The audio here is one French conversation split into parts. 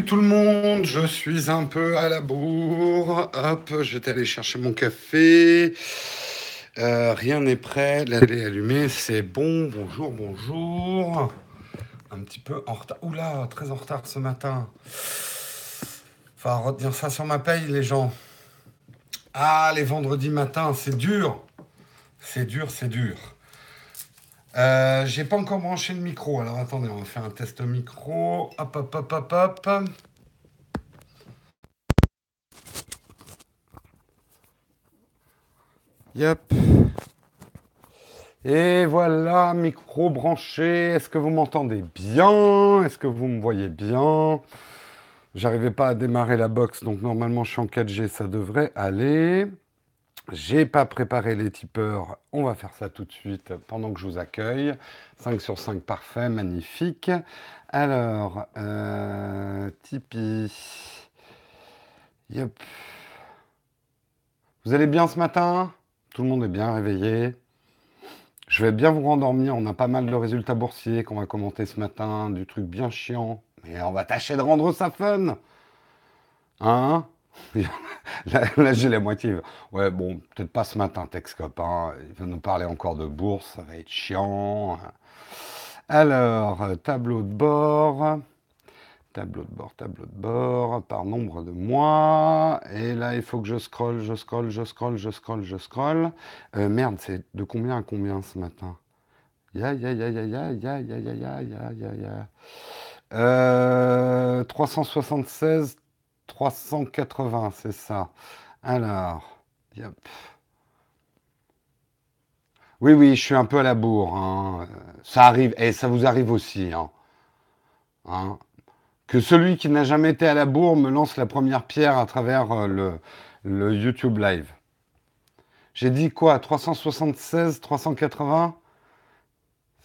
Tout le monde, je suis un peu à la bourre. Hop, j'étais allé chercher mon café. Euh, rien n'est prêt, la télé est allumée, c'est bon. Bonjour, bonjour. Un petit peu en retard. Oula, très en retard ce matin. Enfin, retenir ça sur ma paye, les gens. Ah, les vendredis matins, c'est dur. C'est dur, c'est dur. Euh, j'ai pas encore branché le micro. Alors attendez, on va faire un test micro. Hop, hop, hop, hop, hop. Yep. Et voilà, micro branché. Est-ce que vous m'entendez bien? Est-ce que vous me voyez bien? J'arrivais pas à démarrer la box, donc normalement je suis en 4G, ça devrait aller. J'ai pas préparé les tipeurs, on va faire ça tout de suite pendant que je vous accueille. 5 sur 5, parfait, magnifique. Alors, euh, Tipeee. Yep. Vous allez bien ce matin? Tout le monde est bien réveillé Je vais bien vous rendormir, on a pas mal de résultats boursiers qu'on va commenter ce matin, du truc bien chiant. Mais on va tâcher de rendre ça fun Hein? Là, j'ai la moitié. Ouais, bon, peut-être pas ce matin, Texcop. Hein. Il va nous parler encore de bourse, ça va être chiant. Alors, euh, tableau de bord. Tableau de bord, tableau de bord, par nombre de mois. Et là, il faut que je scrolle, je scrolle, je scrolle, je scrolle, je scrolle. Euh, merde, c'est de combien à combien ce matin Ya, ya, ya, ya, ya, ya, ya, ya, ya, ya, ya, ya. Euh, 376, 380, c'est ça. Alors, Oui, oui, je suis un peu à la bourre. Hein. Ça arrive, et ça vous arrive aussi. Hein. Hein. Que celui qui n'a jamais été à la bourre me lance la première pierre à travers euh, le, YouTube Live. J'ai dit quoi 376, 380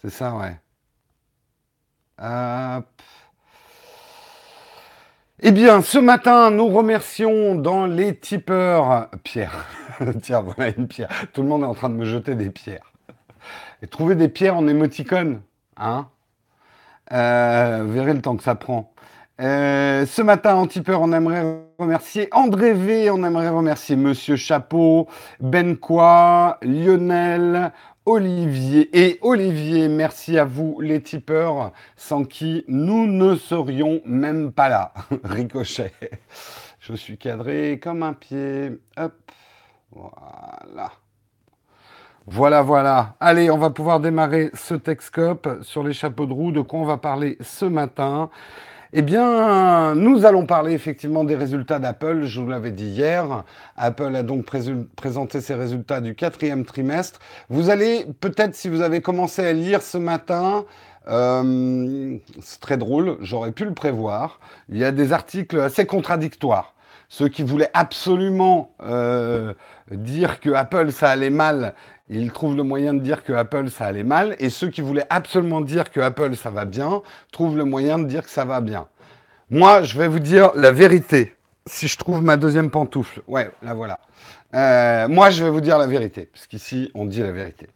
C'est ça, ouais. Hop. Eh bien, ce matin, nous remercions dans les tipeurs Pierre. Tiens, voilà une pierre. Tout le monde est en train de me jeter des pierres. Et trouver des pierres en émoticône, hein euh, Verrez le temps que ça prend. Euh, ce matin, en tipeur, on aimerait remercier André V, on aimerait remercier Monsieur Chapeau, Ben Quoi, Lionel, Olivier. Et Olivier, merci à vous les tipeurs, sans qui nous ne serions même pas là. Ricochet. Je suis cadré comme un pied. Hop. Voilà. Voilà, voilà. Allez, on va pouvoir démarrer ce Texcope sur les chapeaux de roue. De quoi on va parler ce matin? Eh bien, nous allons parler effectivement des résultats d'Apple. Je vous l'avais dit hier. Apple a donc présenté ses résultats du quatrième trimestre. Vous allez peut-être, si vous avez commencé à lire ce matin, euh, c'est très drôle, j'aurais pu le prévoir. Il y a des articles assez contradictoires. Ceux qui voulaient absolument euh, dire que Apple ça allait mal ils trouvent le moyen de dire que Apple ça allait mal, et ceux qui voulaient absolument dire que Apple ça va bien trouvent le moyen de dire que ça va bien. Moi, je vais vous dire la vérité. Si je trouve ma deuxième pantoufle, ouais, la voilà. Euh, moi, je vais vous dire la vérité, parce qu'ici, on dit la vérité.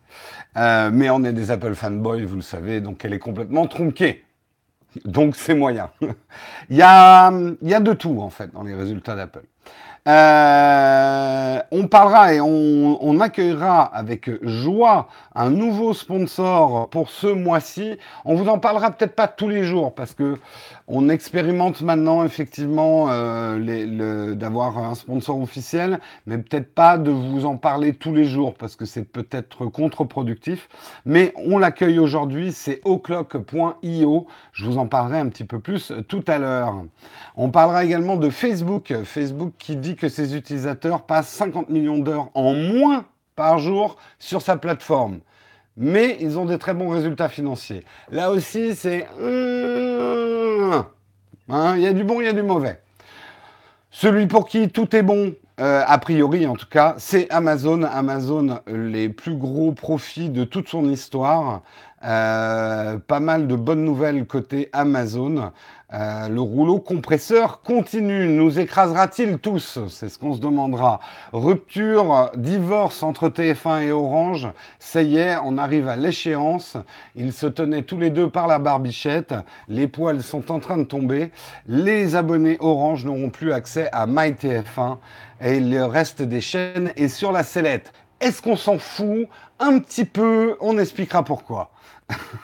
Euh, mais on est des Apple fanboys, vous le savez, donc elle est complètement tronquée. Donc c'est moyen. il, y a, il y a de tout, en fait, dans les résultats d'Apple. Euh, on parlera et on, accueillera avec joie un nouveau sponsor pour ce mois-ci. On vous en parlera peut-être pas tous les jours parce que on expérimente maintenant effectivement euh, d'avoir un sponsor officiel, mais peut-être pas de vous en parler tous les jours parce que c'est peut-être contre-productif. Mais on l'accueille aujourd'hui, c'est oclock.io. Je vous en parlerai un petit peu plus tout à l'heure. On parlera également de Facebook. Facebook qui dit que ses utilisateurs passent 50 millions d'heures en moins par jour sur sa plateforme. Mais ils ont des très bons résultats financiers. Là aussi, c'est... Hein, il y a du bon, il y a du mauvais. Celui pour qui tout est bon, euh, a priori en tout cas, c'est Amazon. Amazon, les plus gros profits de toute son histoire. Euh, pas mal de bonnes nouvelles côté Amazon. Euh, le rouleau compresseur continue. Nous écrasera-t-il tous? C'est ce qu'on se demandera. Rupture, divorce entre TF1 et Orange. Ça y est, on arrive à l'échéance. Ils se tenaient tous les deux par la barbichette. Les poils sont en train de tomber. Les abonnés Orange n'auront plus accès à MyTF1 et le reste des chaînes est sur la sellette. Est-ce qu'on s'en fout? Un petit peu. On expliquera pourquoi.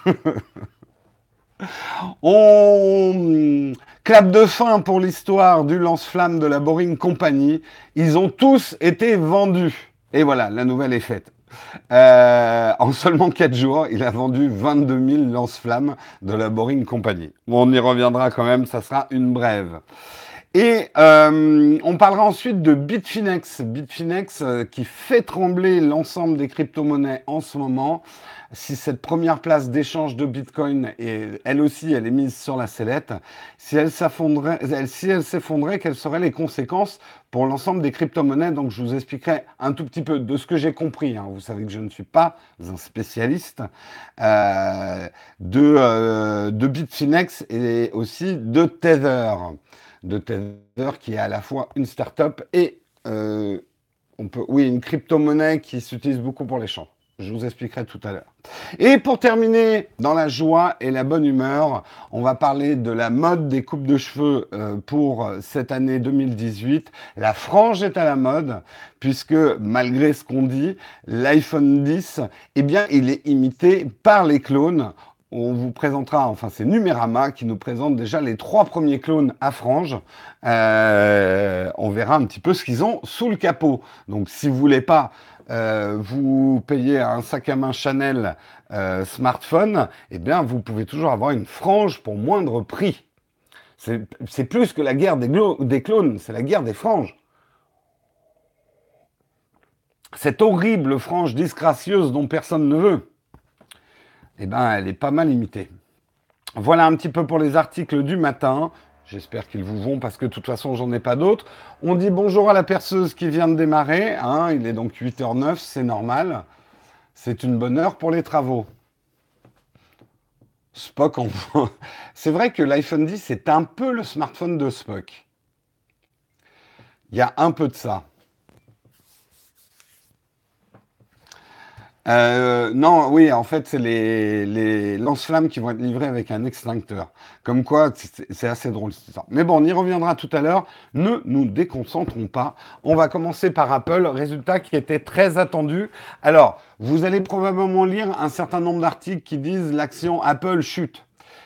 On clap de fin pour l'histoire du lance-flamme de la Boring Company. Ils ont tous été vendus. Et voilà, la nouvelle est faite. Euh, en seulement 4 jours, il a vendu 22 000 lance-flammes de la Boring Company. on y reviendra quand même, ça sera une brève. Et euh, on parlera ensuite de Bitfinex. Bitfinex euh, qui fait trembler l'ensemble des crypto-monnaies en ce moment si cette première place d'échange de Bitcoin, et elle aussi, elle est mise sur la sellette, si elle s'effondrait, si elle quelles seraient les conséquences pour l'ensemble des crypto-monnaies? Donc, je vous expliquerai un tout petit peu de ce que j'ai compris. Hein. Vous savez que je ne suis pas un spécialiste euh, de, euh, de Bitfinex et aussi de Tether. De Tether qui est à la fois une start-up et euh, on peut, oui, une crypto-monnaie qui s'utilise beaucoup pour l'échange. Je vous expliquerai tout à l'heure. Et pour terminer, dans la joie et la bonne humeur, on va parler de la mode des coupes de cheveux euh, pour cette année 2018. La frange est à la mode, puisque malgré ce qu'on dit, l'iPhone 10, eh bien, il est imité par les clones. On vous présentera, enfin c'est Numérama qui nous présente déjà les trois premiers clones à frange. Euh, on verra un petit peu ce qu'ils ont sous le capot. Donc si vous voulez pas euh, vous payez un sac à main Chanel euh, smartphone, eh bien, vous pouvez toujours avoir une frange pour moindre prix. C'est plus que la guerre des, clones, c'est la guerre des franges. Cette horrible frange disgracieuse dont personne ne veut, eh ben, elle est pas mal imitée. Voilà un petit peu pour les articles du matin. J'espère qu'ils vous vont parce que de toute façon, j'en ai pas d'autres. On dit bonjour à la perceuse qui vient de démarrer. Hein, il est donc 8h09, c'est normal. C'est une bonne heure pour les travaux. Spock, en... c'est vrai que l'iPhone 10 est un peu le smartphone de Spock. Il y a un peu de ça. Euh, non, oui, en fait, c'est les, lance-flammes qui vont être livrés avec un extincteur. Comme quoi, c'est assez drôle, ça. Mais bon, on y reviendra tout à l'heure. Ne nous déconcentrons pas. On va commencer par Apple, résultat qui était très attendu. Alors, vous allez probablement lire un certain nombre d'articles qui disent l'action Apple chute.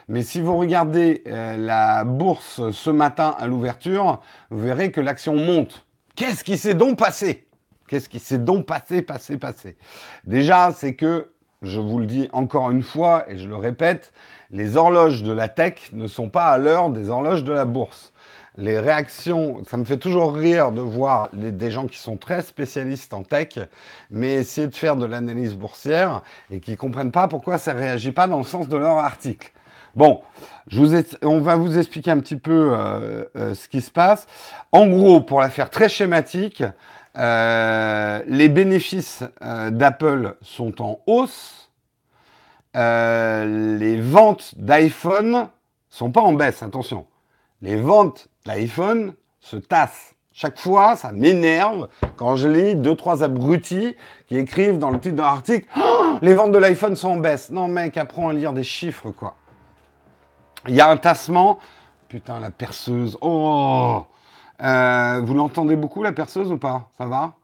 Mais si vous regardez euh, la bourse ce matin à l'ouverture, vous verrez que l'action monte. Qu'est-ce qui s'est donc passé? Qu'est-ce qui s'est donc passé, passé, passé? Déjà, c'est que, je vous le dis encore une fois et je le répète, les horloges de la tech ne sont pas à l'heure des horloges de la bourse. Les réactions, ça me fait toujours rire de voir des gens qui sont très spécialistes en tech, mais essayer de faire de l'analyse boursière et qui comprennent pas pourquoi ça réagit pas dans le sens de leur article. Bon, on va vous expliquer un petit peu euh, euh, ce qui se passe. En gros, pour la faire très schématique, euh, les bénéfices euh, d'Apple sont en hausse. Euh, les ventes d'iPhone sont pas en baisse, attention. Les ventes d'iPhone se tassent. Chaque fois, ça m'énerve quand je lis deux, trois abrutis qui écrivent dans le titre d'un article oh, Les ventes de l'iPhone sont en baisse. Non, mec, apprends à lire des chiffres, quoi. Il y a un tassement. Putain, la perceuse. Oh euh, vous l'entendez beaucoup, la perceuse, ou pas? Ça va?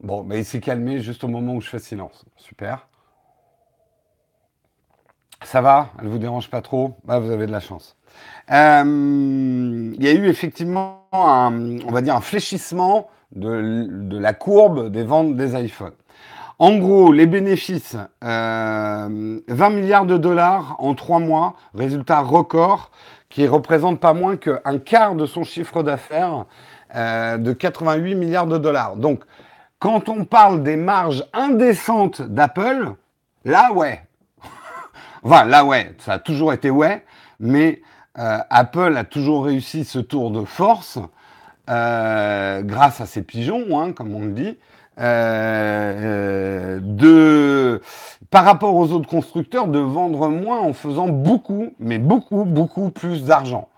Bon, mais il s'est calmé juste au moment où je fais silence. Super. Ça va? Elle vous dérange pas trop? Bah, Vous avez de la chance. Euh, il y a eu effectivement un, on va dire un fléchissement de, de la courbe des ventes des iPhones. En gros, les bénéfices, 20 euh, milliards de dollars en trois mois, résultat record, qui représente pas moins qu'un quart de son chiffre d'affaires euh, de 88 milliards de dollars. Donc, quand on parle des marges indécentes d'Apple, là ouais. enfin, là ouais, ça a toujours été ouais, mais euh, Apple a toujours réussi ce tour de force grâce à ses pigeons, hein, comme on le dit, euh, de, par rapport aux autres constructeurs, de vendre moins en faisant beaucoup, mais beaucoup, beaucoup plus d'argent.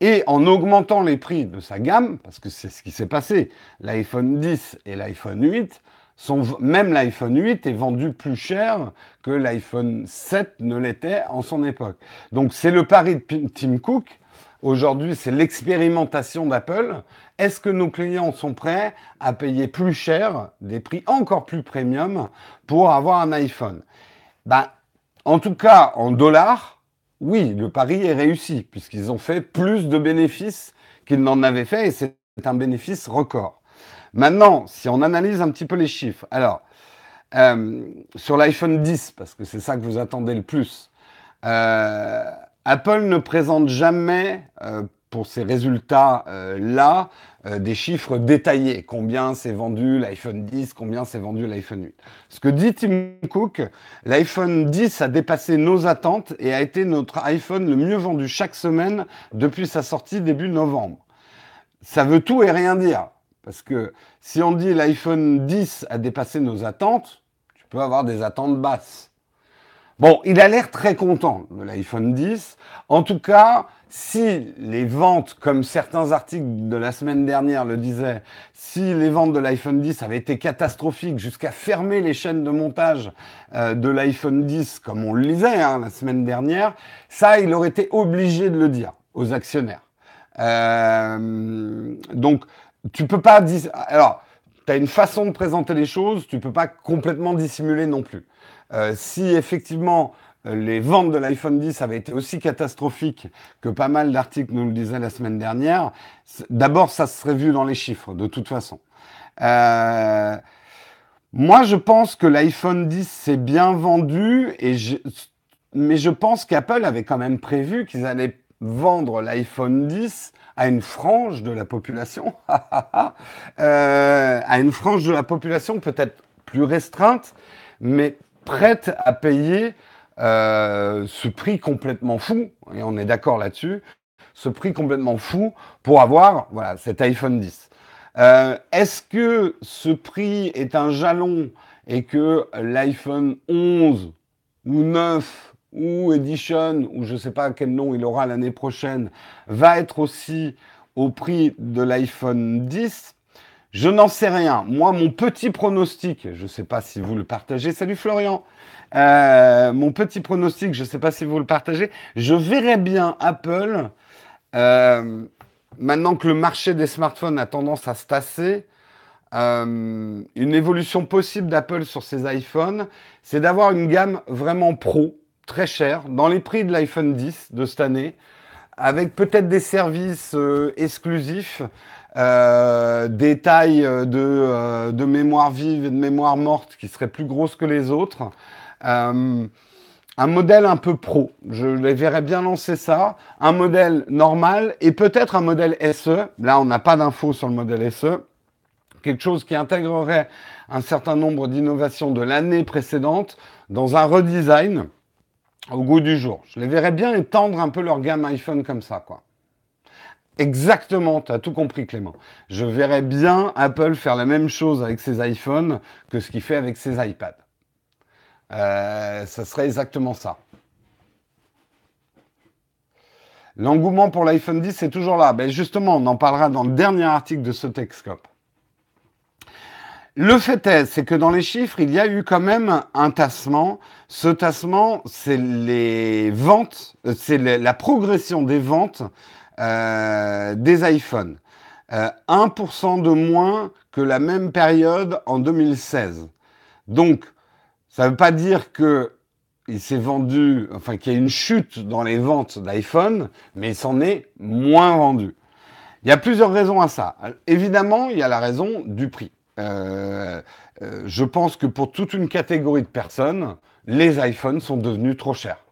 Et en augmentant les prix de sa gamme, parce que c'est ce qui s'est passé, l'iPhone 10 et l'iPhone 8, sont, même l'iPhone 8 est vendu plus cher que l'iPhone 7 ne l'était en son époque. Donc c'est le pari de Tim Cook. Aujourd'hui, c'est l'expérimentation d'Apple. Est-ce que nos clients sont prêts à payer plus cher, des prix encore plus premium, pour avoir un iPhone? Ben, En tout cas, en dollars, oui, le pari est réussi, puisqu'ils ont fait plus de bénéfices qu'ils n'en avaient fait, et c'est un bénéfice record. Maintenant, si on analyse un petit peu les chiffres, alors, euh, sur l'iPhone 10, parce que c'est ça que vous attendez le plus, euh, Apple ne présente jamais euh, pour ces résultats-là des chiffres détaillés. Combien s'est vendu l'iPhone 10, combien s'est vendu l'iPhone 8. Ce que dit Tim Cook, l'iPhone 10 a dépassé nos attentes et a été notre iPhone le mieux vendu chaque semaine depuis sa sortie début novembre. Ça veut tout et rien dire. Parce que si on dit l'iPhone 10 a dépassé nos attentes, tu peux avoir des attentes basses. Bon, il a l'air très content de l'iPhone 10. En tout cas, si les ventes, comme certains articles de la semaine dernière le disaient, si les ventes de l'iPhone 10 avaient été catastrophiques jusqu'à fermer les chaînes de montage euh, de l'iPhone 10, comme on le lisait hein, la semaine dernière, ça, il aurait été obligé de le dire aux actionnaires. Euh, donc, tu peux pas alors tu une façon de présenter les choses, tu peux pas complètement dissimuler non plus. Euh, si effectivement euh, les ventes de l'iPhone 10 avaient été aussi catastrophiques que pas mal d'articles nous le disaient la semaine dernière, d'abord ça serait vu dans les chiffres de toute façon. Euh, moi je pense que l'iPhone 10 s'est bien vendu, et mais je pense qu'Apple avait quand même prévu qu'ils allaient vendre l'iPhone 10 à une frange de la population, à une frange de la population peut-être plus restreinte, mais prête à payer euh, ce prix complètement fou, et on est d'accord là-dessus, ce prix complètement fou pour avoir voilà, cet iPhone 10. Euh, est-ce que ce prix est un jalon et que l'iPhone 11 ou 9 ou Edition, ou je ne sais pas quel nom il aura l'année prochaine, va être aussi au prix de l'iPhone 10, je n'en sais rien. Moi, mon petit pronostic, je ne sais pas si vous le partagez, salut Florian, euh, mon petit pronostic, je ne sais pas si vous le partagez, je verrais bien Apple, euh, maintenant que le marché des smartphones a tendance à se tasser, euh, une évolution possible d'Apple sur ses iPhones, c'est d'avoir une gamme vraiment pro, très cher, dans les prix de l'iPhone 10 de cette année, avec peut-être des services exclusifs, euh, des tailles de, euh, de, mémoire vive et de mémoire morte qui seraient plus grosses que les autres. un modèle un peu pro, je les verrais bien lancer ça. Un modèle normal et peut-être un modèle SE. Là, on n'a pas d'infos sur le modèle SE. Quelque chose qui intégrerait un certain nombre d'innovations de l'année précédente dans un redesign au goût du jour. Je les verrais bien étendre un peu leur gamme iPhone comme ça, quoi. Exactement, tu as tout compris Clément. Je verrais bien Apple faire la même chose avec ses iPhones que ce qu'il fait avec ses iPads. Euh, ça serait exactement ça. L'engouement pour l'iPhone 10 est toujours là. Ben justement, on en parlera dans le dernier article de ce Techscope. Le fait est, c'est que dans les chiffres, il y a eu quand même un tassement. Ce tassement, c'est les ventes, euh, c'est la progression des ventes euh, des iPhones. 1% euh, de moins que la même période en 2016. Donc, ça ne veut pas dire que il s'est vendu, enfin qu'il y a une chute dans les ventes d'iPhone, mais il s'en est moins vendu. Il y a plusieurs raisons à ça. Évidemment, il y a la raison du prix. Euh, je pense que pour toute une catégorie de personnes, les iPhones sont devenus trop chers.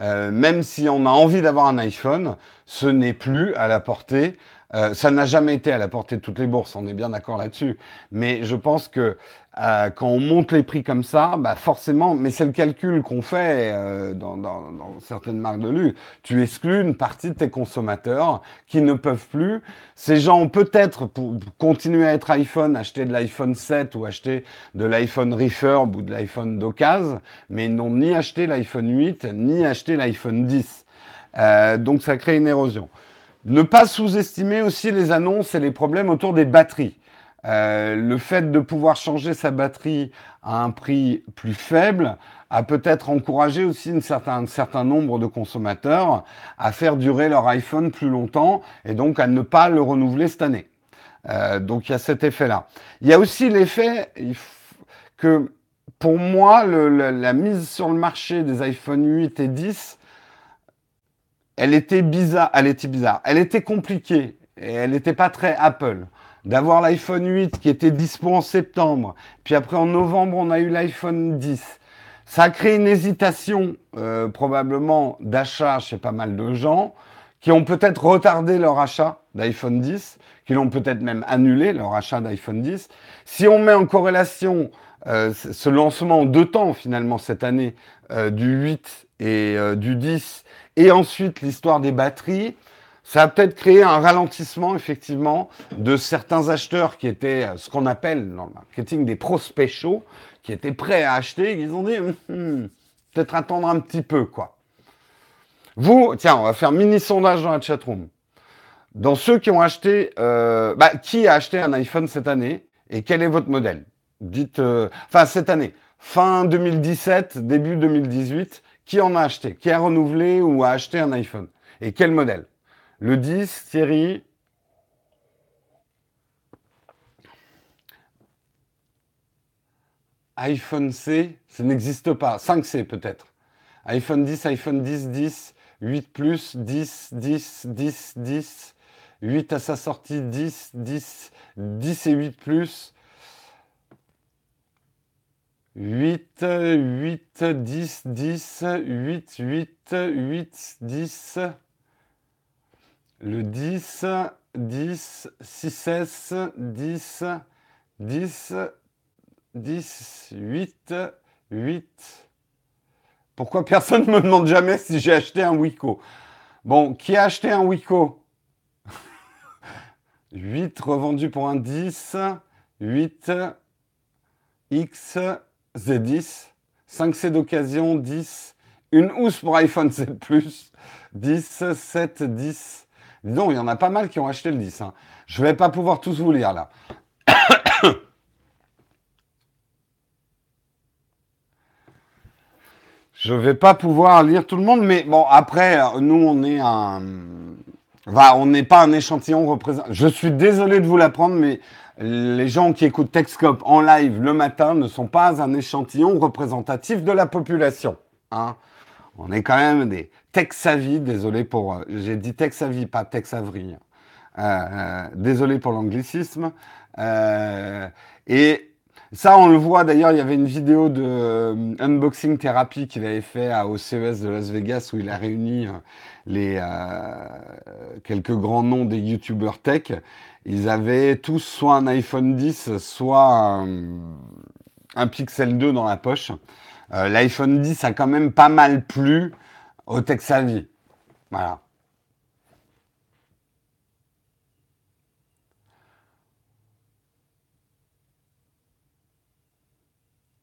Euh, même si on a envie d'avoir un iPhone, ce n'est plus à la portée Euh, ça n'a jamais été à la portée de toutes les bourses, on est bien d'accord là-dessus. Mais je pense que euh, quand on monte les prix comme ça, bah forcément, mais c'est le calcul qu'on fait euh, dans, dans, dans, certaines marques de luxe. Tu exclus une partie de tes consommateurs qui ne peuvent plus. Ces gens ont peut-être, pour continuer à être iPhone, acheter de l'iPhone 7 ou acheter de l'iPhone Refurb ou de l'iPhone d'occasion, mais ils n'ont ni acheté l'iPhone 8 ni acheté l'iPhone 10. Euh, donc ça crée une érosion. Ne pas sous-estimer aussi les annonces et les problèmes autour des batteries. Euh, le fait de pouvoir changer sa batterie à un prix plus faible a peut-être encouragé aussi certain, un certain nombre de consommateurs à faire durer leur iPhone plus longtemps et donc à ne pas le renouveler cette année. Euh, donc il y a cet effet-là. Il y a aussi l'effet que pour moi, la mise sur le marché des iPhone 8 et 10, elle était bizarre. Elle était bizarre. Elle était compliquée et elle n'était pas très Apple d'avoir l'iPhone 8 qui était dispo en septembre, puis après en novembre on a eu l'iPhone 10. Ça a créé une hésitation euh, probablement d'achat chez pas mal de gens qui ont peut-être retardé leur achat d'iPhone 10, qui l'ont peut-être même annulé leur achat d'iPhone 10. Si on met en corrélation euh, ce lancement en deux temps finalement cette année euh, du 8 et du 10, et ensuite l'histoire des batteries, ça a peut-être créé un ralentissement, effectivement, de certains acheteurs qui étaient euh, ce qu'on appelle dans le marketing des prospects chauds, qui étaient prêts à acheter, ils ont dit, hum, hum, peut-être attendre un petit peu, quoi. Vous, tiens, on va faire mini sondage dans la chatroom. Dans ceux qui ont acheté, euh, bah, qui a acheté un iPhone cette année et quel est votre modèle? Dites, euh, enfin cette année, fin 2017, début 2018, qui en a acheté? Qui a renouvelé ou a acheté un iPhone? Et quel modèle? Le 10, Thierry. iPhone C, ça n'existe pas. 5C peut-être. iPhone 10, iPhone 10, 10, 8 Plus, 10, 10, 10, 10, 8 à sa sortie, 10, 10, 10 et 8 Plus. 8, 8, 10, 10, 8, 8, 8, 10. Le 10, 10, 6S, 10, 10, 10, 8, 8. Pourquoi personne ne me demande jamais si j'ai acheté un Wiko Bon, qui a acheté un Wiko 8 revendu pour un 10, 8, X, Z10, 5C d'occasion, 10, une housse pour iPhone 7 Plus, 10, 7, 10, Dis donc, il y en a pas mal qui ont acheté le 10. Hein. Je vais pas pouvoir tous vous lire là. Je vais pas pouvoir lire tout le monde, mais bon, après, nous, on est un. on n'est pas un échantillon représentant. Je suis désolé de vous l'apprendre, mais les gens qui écoutent Texcope en live le matin ne sont pas un échantillon représentatif de la population. Hein. On est quand même des Texavi, désolé pour, euh, j'ai dit Texavi, pas Texavri. Euh, euh, désolé pour l'anglicisme. Euh, et ça, on le voit d'ailleurs, il y avait une vidéo de unboxing thérapie qu'il avait fait à, au CES de Las Vegas où il a réuni les quelques grands noms des youtubeurs tech. Ils avaient tous soit un iPhone 10, soit un Pixel 2 dans la poche. L'iPhone 10 a quand même pas mal plu au Texavi. Voilà.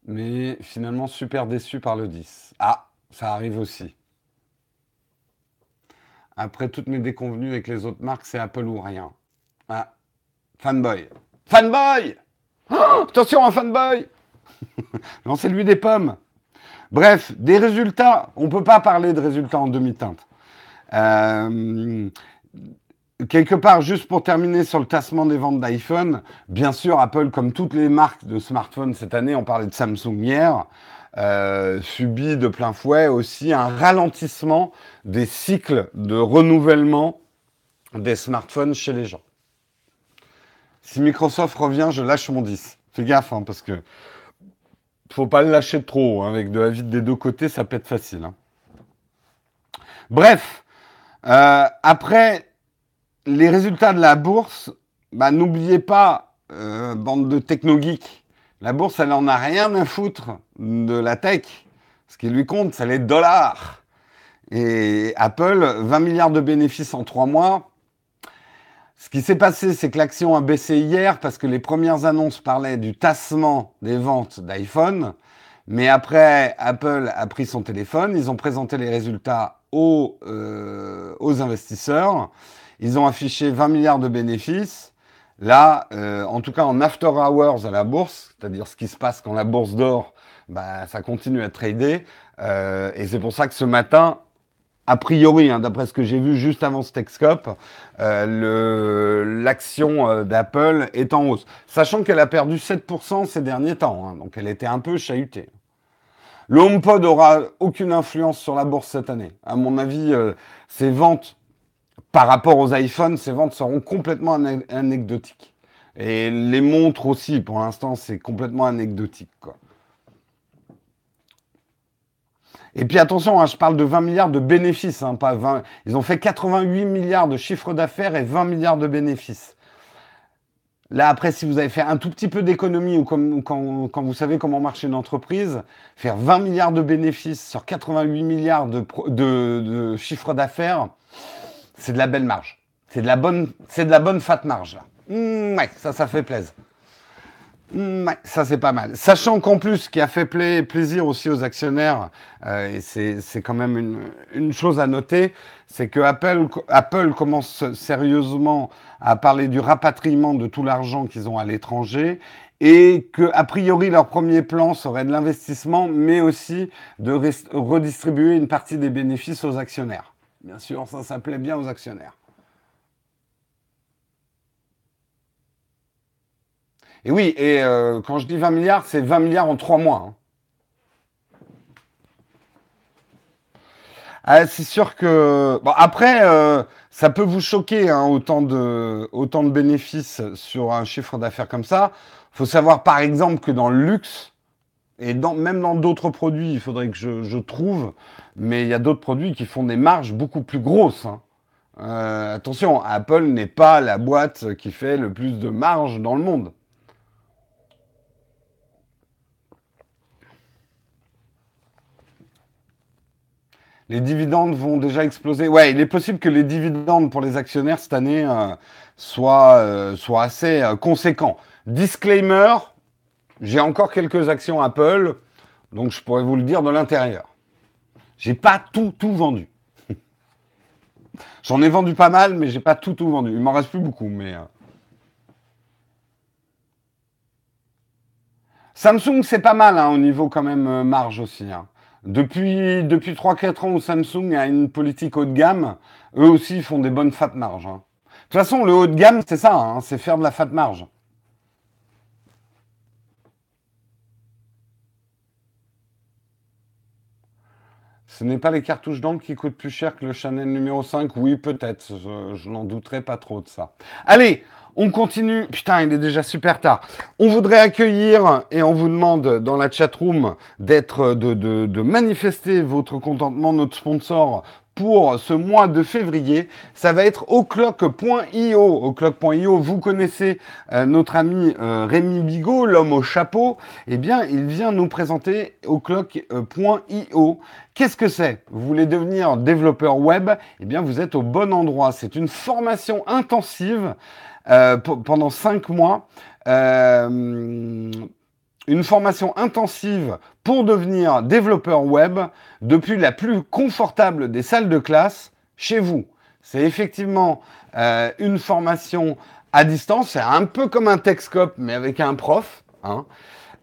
Mais finalement super déçu par le 10. Ah, ça arrive aussi. Après toutes mes déconvenues avec les autres marques, c'est Apple ou rien. Ah, fanboy. Fanboy oh, Attention, un fanboy Non, c'est lui des pommes. Bref, des résultats, on ne peut pas parler de résultats en demi-teinte. Euh, quelque part, juste pour terminer sur le tassement des ventes d'iPhone, bien sûr, Apple, comme toutes les marques de smartphones cette année, on parlait de Samsung hier, euh, subit de plein fouet aussi un ralentissement des cycles de renouvellement des smartphones chez les gens. Si Microsoft revient, je lâche mon 10. Fais gaffe, hein, parce que faut pas le lâcher trop. Hein. Avec de la vide des deux côtés, ça peut être facile. Hein. Bref, euh, après, les résultats de la bourse, bah, n'oubliez pas, euh, bande de techno-geeks, la bourse, elle en a rien à foutre de la tech. Ce qui lui compte, c'est les dollars. Et Apple, 20 milliards de bénéfices en trois mois. Ce qui s'est passé, c'est que l'action a baissé hier parce que les premières annonces parlaient du tassement des ventes d'iPhone. Mais après, Apple a pris son téléphone, ils ont présenté les résultats aux, euh, aux investisseurs. Ils ont affiché 20 milliards de bénéfices. Là, euh, en tout cas en after hours à la bourse, c'est-à-dire ce qui se passe quand la bourse dort, bah, ça continue à trader. Euh, et c'est pour ça que ce matin, a priori, hein, d'après ce que j'ai vu juste avant ce euh, l'action euh, d'Apple est en hausse. Sachant qu'elle a perdu 7% ces derniers temps, hein, donc elle était un peu chahutée. Le HomePod aura aucune influence sur la bourse cette année. À mon avis, ses ventes par rapport aux iPhones, ces ventes seront complètement anecdotiques. Et les montres aussi, pour l'instant, c'est complètement anecdotique. Et puis attention, hein, je parle de 20 milliards de bénéfices, hein, pas 20. Ils ont fait 88 milliards de chiffre d'affaires et 20 milliards de bénéfices. Là, après, si vous avez fait un tout petit peu d'économie ou quand, vous savez comment marche une entreprise, faire 20 milliards de bénéfices sur 88 milliards de, de, de chiffre d'affaires, c'est de la belle marge. C'est de la bonne, c'est de la bonne fat marge ouais, ça, ça fait plaisir. Ouais, ça c'est pas mal. Sachant qu'en plus, ce qui a fait plaisir aussi aux actionnaires, euh, et c'est quand même une, une, chose à noter, c'est que Apple, Apple commence sérieusement à parler du rapatriement de tout l'argent qu'ils ont à l'étranger et que a priori leur premier plan serait de l'investissement, mais aussi de redistribuer une partie des bénéfices aux actionnaires. Bien sûr, ça, ça plaît bien aux actionnaires. Et oui, et euh, quand je dis 20 milliards, c'est 20 milliards en 3 mois. Hein. Ah, c'est sûr que... Bon, après, euh, ça peut vous choquer, hein, autant, de, autant de bénéfices sur un chiffre d'affaires comme ça. Il faut savoir, par exemple, que dans le luxe, et même dans d'autres produits, il faudrait que je, trouve, mais il y a d'autres produits qui font des marges beaucoup plus grosses. Hein. Euh, attention, Apple n'est pas la boîte qui fait le plus de marge dans le monde. Les dividendes vont déjà exploser. Ouais, il est possible que les dividendes pour les actionnaires cette année euh, soient, euh, soient, assez conséquents. Disclaimer, j'ai encore quelques actions Apple, donc je pourrais vous le dire de l'intérieur. J'ai pas tout, tout vendu. J'en ai vendu pas mal, mais j'ai pas tout, tout vendu. Il m'en reste plus beaucoup, mais. Euh. Samsung, c'est pas mal hein, au niveau quand même euh, marge aussi. Hein. Depuis, depuis 3-4 ans où Samsung a une politique haut de gamme, eux aussi font des bonnes fat marges. Hein. De toute façon, le haut de gamme, c'est ça, c'est faire de la fat marge. Ce n'est pas les cartouches d'encre qui coûtent plus cher que le Chanel numéro 5 Oui, peut-être. Je, n'en douterai pas trop de ça. Allez, on continue. Putain, il est déjà super tard. On voudrait accueillir et on vous demande dans la chatroom d'être, de, de manifester votre contentement, notre sponsor pour ce mois de février, ça va être oclock.io. Oclock.io, vous connaissez euh, notre ami euh, Rémi Bigot, l'homme au chapeau. Eh bien, il vient nous présenter oclock.io. Qu'est-ce que c'est? Vous voulez devenir développeur web? Eh bien, vous êtes au bon endroit. C'est une formation intensive pendant cinq mois une formation intensive pour devenir développeur web depuis la plus confortable des salles de classe chez vous. C'est effectivement euh, une formation à distance, c'est un peu comme un Texcope mais avec un prof. Hein.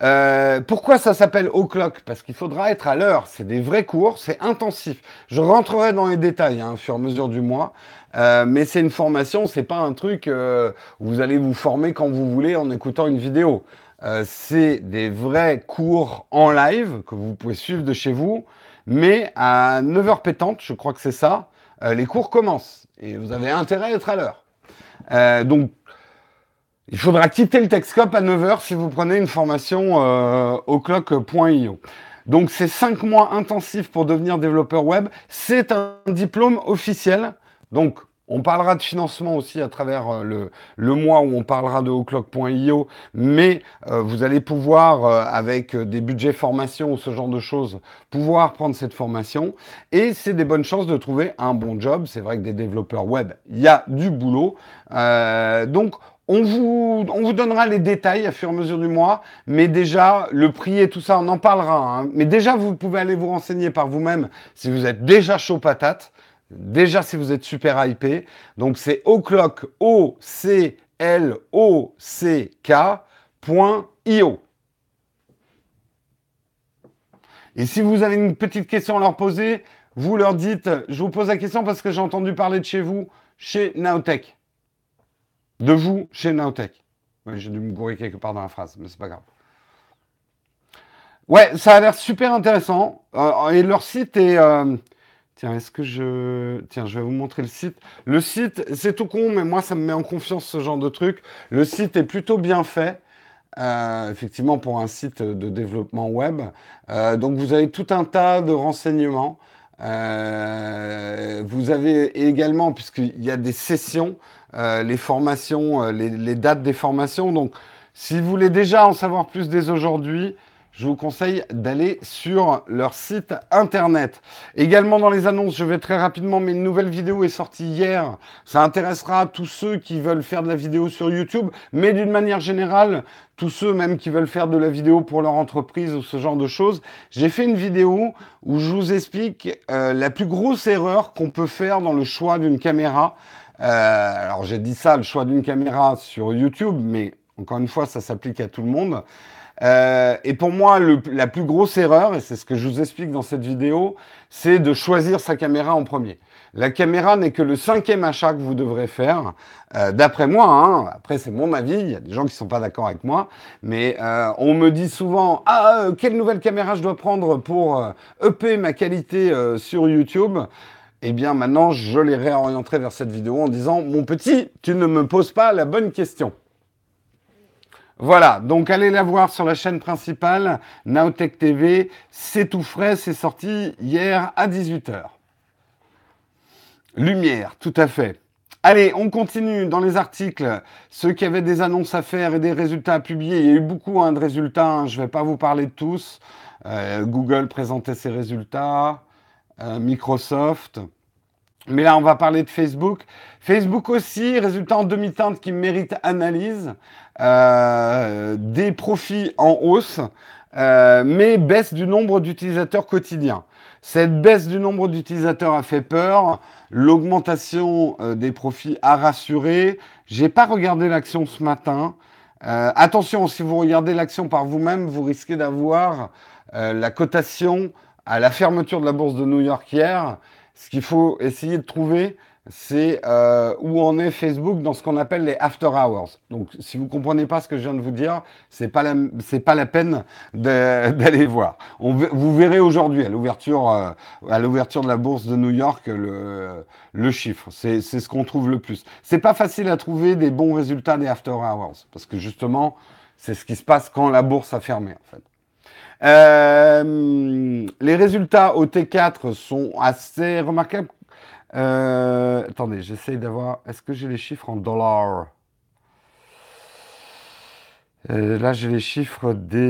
Euh, pourquoi ça s'appelle O'Clock Parce qu'il faudra être à l'heure. C'est des vrais cours, c'est intensif. Je rentrerai dans les détails hein, au fur et à mesure du mois. Euh, mais c'est une formation, c'est pas un truc où vous allez vous former quand vous voulez en écoutant une vidéo. Euh, c'est des vrais cours en live que vous pouvez suivre de chez vous, mais à 9h pétante, je crois que c'est ça, euh, les cours commencent et vous avez intérêt à être à l'heure. Euh, donc, il faudra quitter le Texcope à 9h si vous prenez une formation au clock.io. Donc, c'est 5 mois intensifs pour devenir développeur web. C'est un diplôme officiel. Donc, On parlera de financement aussi à travers euh, le, le mois où on parlera de oclock.io, mais euh, vous allez pouvoir, euh, avec des budgets formation ou ce genre de choses, pouvoir prendre cette formation. Et c'est des bonnes chances de trouver un bon job. C'est vrai que des développeurs web, il y a du boulot. donc, on vous, on vous donnera les détails à fur et à mesure du mois, mais déjà, le prix et tout ça, on en parlera. Hein. Mais déjà, vous pouvez aller vous renseigner par vous-même si vous êtes déjà chaud patate. Déjà, si vous êtes super hypé. Donc, c'est Oclock, O-C-L-O-C-K.io. Et si vous avez une petite question à leur poser, vous leur dites, je vous pose la question parce que j'ai entendu parler de chez vous, chez Naotech. De vous, chez Naotech. j'ai dû me gourer quelque part dans la phrase, mais c'est pas grave. Ouais, ça a l'air super intéressant. Euh, et leur site est, euh, Tiens, est-ce que je... Tiens, je vais vous montrer le site. Le site, c'est tout con, mais moi, ça me met en confiance ce genre de truc. Le site est plutôt bien fait. Euh, effectivement, pour un site de développement web. Donc, vous avez tout un tas de renseignements. Vous avez également, puisqu'il y a des sessions, les formations, les, les, dates des formations. Donc, si vous voulez déjà en savoir plus dès aujourd'hui, je vous conseille d'aller sur leur site internet. Également dans les annonces, je vais très rapidement, mais une nouvelle vidéo est sortie hier. Ça intéressera tous ceux qui veulent faire de la vidéo sur YouTube, mais d'une manière générale, tous ceux même qui veulent faire de la vidéo pour leur entreprise ou ce genre de choses. J'ai fait une vidéo où je vous explique euh, la plus grosse erreur qu'on peut faire dans le choix d'une caméra. Euh, alors j'ai dit ça, le choix d'une caméra sur YouTube, mais encore une fois, ça s'applique à tout le monde. Euh, et pour moi, la plus grosse erreur, et c'est ce que je vous explique dans cette vidéo, c'est de choisir sa caméra en premier. La caméra n'est que le cinquième achat que vous devrez faire, euh, d'après moi. Hein. Après, c'est mon avis. Il y a des gens qui sont pas d'accord avec moi, mais on me dit souvent ah quelle nouvelle caméra je dois prendre pour EP ma qualité sur YouTube? Eh bien, maintenant, je les réorienterai vers cette vidéo en disant mon petit, tu ne me poses pas la bonne question. Voilà, donc allez la voir sur la chaîne principale, Naotech TV. C'est tout frais, c'est sorti hier à 18h. Lumière, tout à fait. Allez, on continue dans les articles. Ceux qui avaient des annonces à faire et des résultats à publier, il y a eu beaucoup hein, de résultats, hein. je ne vais pas vous parler de tous. Euh, Google présentait ses résultats, Microsoft. Mais là, on va parler de Facebook. Facebook aussi, résultat en demi-teinte qui mérite analyse. Euh, des profits en hausse, euh, mais baisse du nombre d'utilisateurs quotidiens. Cette baisse du nombre d'utilisateurs a fait peur. L'augmentation euh, des profits a rassuré. J'ai pas regardé l'action ce matin. attention, si vous regardez l'action par vous-même, vous risquez d'avoir la cotation à la fermeture de la bourse de New York hier. Ce qu'il faut essayer de trouver, c'est euh, où en est Facebook dans ce qu'on appelle les after hours. Donc, si vous comprenez pas ce que je viens de vous dire, c'est pas pas la peine d'aller voir. Vous verrez aujourd'hui à l'ouverture euh, à l'ouverture de la bourse de New York le le chiffre. C'est c'est ce qu'on trouve le plus. C'est pas facile à trouver des bons résultats des after hours parce que justement c'est ce qui se passe quand la bourse a fermé en fait. Euh, les résultats au T4 sont assez remarquables euh, attendez, j'essaye d'avoir. Est-ce que j'ai les chiffres en dollars? Euh, Là, j'ai les chiffres des.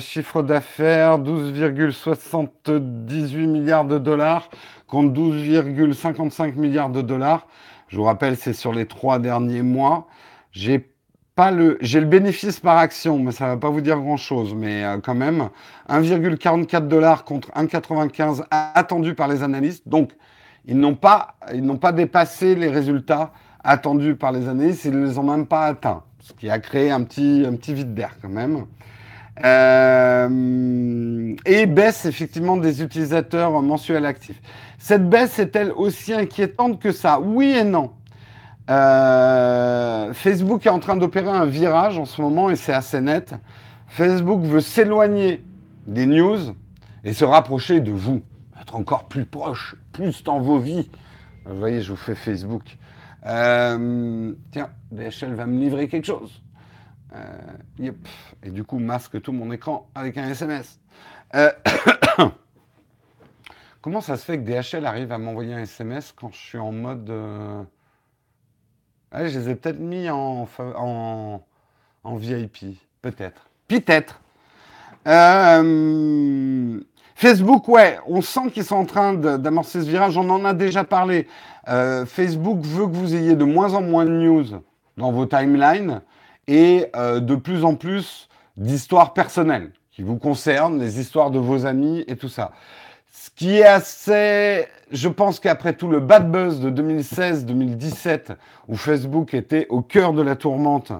Chiffre d'affaires 12,78 milliards de dollars contre 12,55 milliards de dollars. Je vous rappelle, c'est sur les trois derniers mois. J'ai pas le, j'ai le bénéfice par action, mais ça va pas vous dire grand chose, mais euh, quand même, 1,44 dollars contre 1,95 attendu par les analystes. Donc, ils n'ont pas, ils n'ont pas dépassé les résultats attendus par les analystes, ils ne les ont même pas atteints, ce qui a créé un petit, un petit vide d'air quand même. Euh, et baisse effectivement des utilisateurs mensuels actifs. Cette baisse est-elle aussi inquiétante que ça? Oui et non. Euh, Facebook est en train d'opérer un virage en ce moment et c'est assez net. Facebook veut s'éloigner des news et se rapprocher de vous, être encore plus proche, plus dans vos vies. Vous voyez, je vous fais Facebook. Euh, tiens, DHL va me livrer quelque chose. Euh, Et du coup, masque tout mon écran avec un SMS. Comment ça se fait que DHL arrive à m'envoyer un SMS quand je suis en mode... Euh, je les ai peut-être mis en, en, VIP. Peut-être. Peut-être. Euh, Facebook, ouais, on sent qu'ils sont en train d'amorcer ce virage. On en a déjà parlé. Euh, Facebook veut que vous ayez de moins en moins de news dans vos timelines et de plus en plus d'histoires personnelles qui vous concernent, les histoires de vos amis et tout ça. Qui est assez, je pense qu'après tout le bad buzz de 2016-2017, où Facebook était au cœur de la tourmente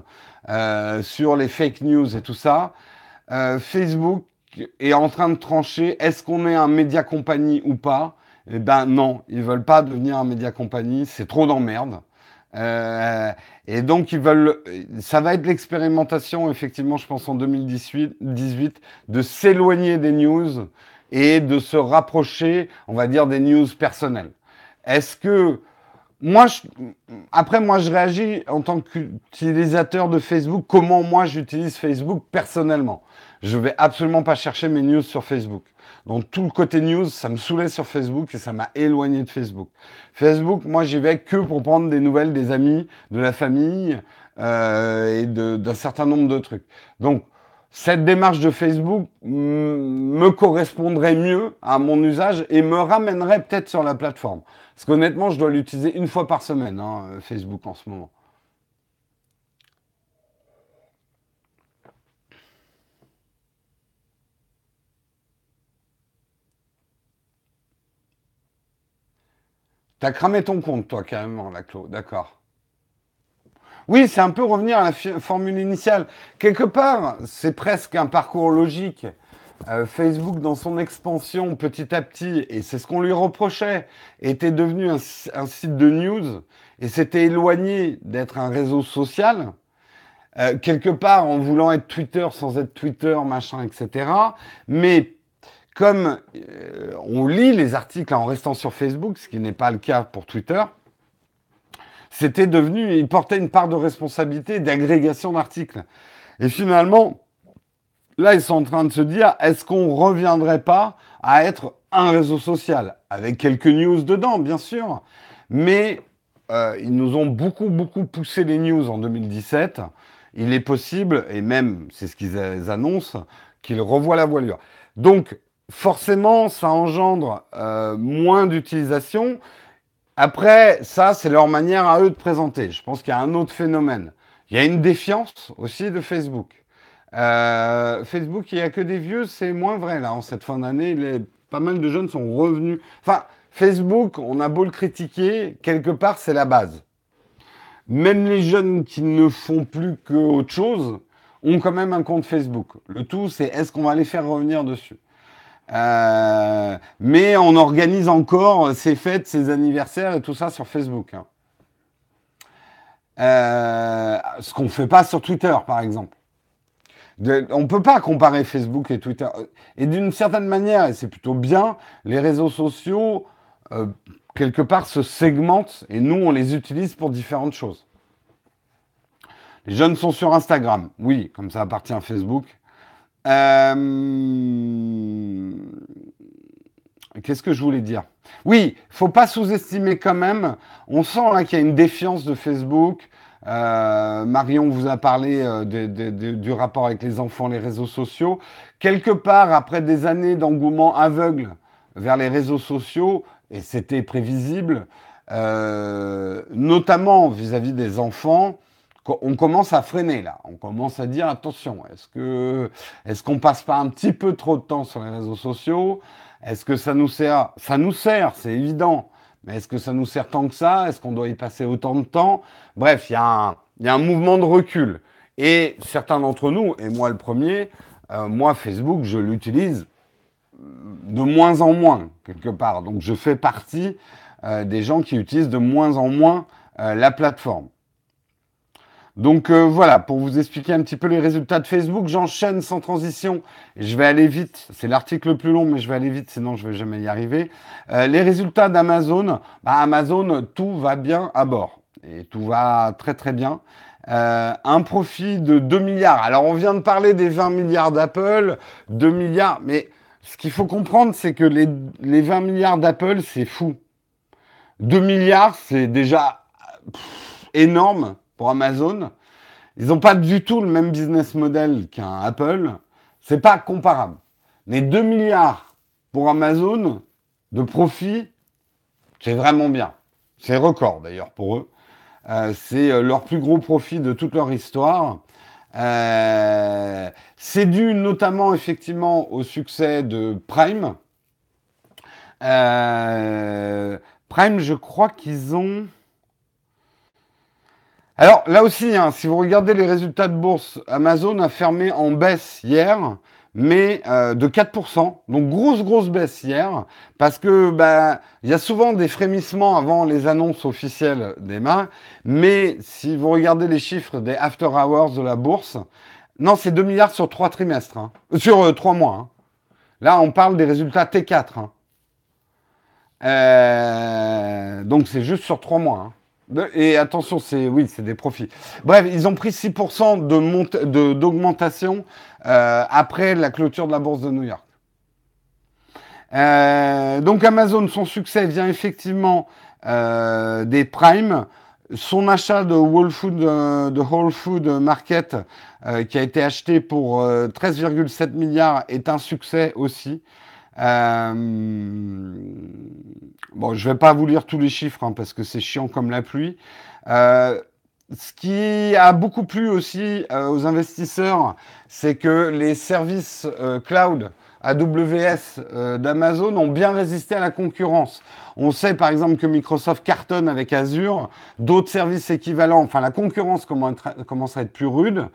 euh, sur les fake news et tout ça, euh, Facebook est en train de trancher, est-ce qu'on est un média compagnie ou pas? Eh ben non, ils veulent pas devenir un média compagnie, c'est trop d'emmerde. Euh, et donc, ils veulent, ça va être l'expérimentation, effectivement, je pense en 2018, 18, de s'éloigner des news et de se rapprocher, on va dire, des news personnelles. Est-ce que moi, je, après, moi, je réagis en tant qu'utilisateur de Facebook, comment moi j'utilise Facebook personnellement. Je vais absolument pas chercher mes news sur Facebook. Donc tout le côté news, ça me saoulait sur Facebook et ça m'a éloigné de Facebook. Facebook, moi, j'y vais que pour prendre des nouvelles des amis, de la famille euh, et d'un certain nombre de trucs. Donc cette démarche de Facebook me correspondrait mieux à mon usage et me ramènerait peut-être sur la plateforme. Parce qu'honnêtement, je dois l'utiliser une fois par semaine, hein, Facebook en ce moment. T'as cramé ton compte, toi, carrément, la Clo. D'accord. Oui, c'est un peu revenir à la formule initiale. Quelque part, c'est presque un parcours logique. Euh, Facebook, dans son expansion petit à petit, et c'est ce qu'on lui reprochait, était devenu un, site de news et s'était éloigné d'être un réseau social. Euh, quelque part, en voulant être Twitter sans être Twitter, machin, etc. Mais comme euh, on lit les articles en restant sur Facebook, ce qui n'est pas le cas pour Twitter, c'était devenu, il portait une part de responsabilité d'agrégation d'articles. Et finalement, là, ils sont en train de se dire, est-ce qu'on reviendrait pas à être un réseau social? Avec quelques news dedans, bien sûr. Mais euh, ils nous ont beaucoup, beaucoup poussé les news en 2017. Il est possible, et même, c'est ce qu'ils annoncent, qu'ils revoient la voilure. Donc, forcément, ça engendre euh, moins d'utilisation. Après, ça, c'est leur manière à eux de présenter. Je pense qu'il y a un autre phénomène. Il y a une défiance aussi de Facebook. Euh, Facebook, il n'y a que des vieux, c'est moins vrai là. En cette fin d'année, pas mal de jeunes sont revenus. Enfin, Facebook, on a beau le critiquer, quelque part, c'est la base. Même les jeunes qui ne font plus qu'autre chose ont quand même un compte Facebook. Le tout, c'est est-ce qu'on va les faire revenir dessus? Euh, mais on organise encore ses fêtes, ses anniversaires et tout ça sur Facebook. Hein. Euh, ce qu'on ne fait pas sur Twitter, par exemple. on ne peut pas comparer Facebook et Twitter. Et d'une certaine manière, et c'est plutôt bien, les réseaux sociaux, euh, quelque part, se segmentent et nous, on les utilise pour différentes choses. Les jeunes sont sur Instagram, oui, comme ça appartient à Facebook. Euh, qu'est-ce que je voulais dire? Oui, faut pas sous-estimer quand même. On sent là qu'il y a une défiance de Facebook. Euh, Marion vous a parlé euh, du rapport avec les enfants, les réseaux sociaux. Quelque part, après des années d'engouement aveugle vers les réseaux sociaux, et c'était prévisible, notamment vis-à-vis -vis des enfants, on commence à freiner là. On commence à dire attention, est-ce que est-ce qu'on passe pas un petit peu trop de temps sur les réseaux sociaux? Est-ce que ça nous sert Ça nous sert, c'est évident. Mais est-ce que ça nous sert tant que ça? Est-ce qu'on doit y passer autant de temps? Bref, il y, a un, mouvement de recul. Et certains d'entre nous, et moi le premier, euh, moi Facebook, je l'utilise de moins en moins quelque part. Donc je fais partie euh, des gens qui utilisent de moins en moins euh, la plateforme. Donc euh, voilà, pour vous expliquer un petit peu les résultats de Facebook, j'enchaîne sans transition. Je vais aller vite. C'est l'article le plus long, mais je vais aller vite, sinon je vais jamais y arriver. Euh, les résultats d'Amazon, bah, Amazon, tout va bien à bord. Et tout va très très bien. Euh, un profit de 2 milliards. Alors on vient de parler des 20 milliards d'Apple, 2 milliards, mais ce qu'il faut comprendre, c'est que les, les 20 milliards d'Apple, c'est fou. 2 milliards, c'est déjà énorme pour Amazon. Ils n'ont pas du tout le même business model qu'un Apple. C'est pas comparable. Mais 2 milliards pour Amazon de profit, c'est vraiment bien. C'est record d'ailleurs pour eux. Euh, c'est euh, leur plus gros profit de toute leur histoire. Euh, c'est dû notamment effectivement au succès de Prime. Prime, je crois qu'ils ont alors là aussi, hein, si vous regardez les résultats de bourse, Amazon a fermé en baisse hier, mais euh, de 4%. Donc grosse, grosse baisse hier, parce que bah, il y a souvent des frémissements avant les annonces officielles des mains. Mais si vous regardez les chiffres des after hours de la bourse, non, c'est 2 milliards sur 3 trimestres, hein. sur euh, 3 mois. Hein. Là, on parle des résultats T4. Hein. Euh, donc c'est juste sur 3 mois. Et attention, c'est oui, c'est des profits. Bref, ils ont pris 6% de d'augmentation euh, après la clôture de la bourse de New York. Euh, donc Amazon, son succès vient effectivement euh, des primes. Son achat de Whole Food, de Whole Food Market, qui a été acheté pour 13,7 milliards, est un succès aussi. Euh, bon, je vais pas vous lire tous les chiffres hein, parce que c'est chiant comme la pluie. Euh, ce qui a beaucoup plu aussi euh, aux investisseurs, c'est que les services cloud AWS d'Amazon ont bien résisté à la concurrence. On sait par exemple que Microsoft cartonne avec Azure, d'autres services équivalents, enfin la concurrence commence à être plus rude.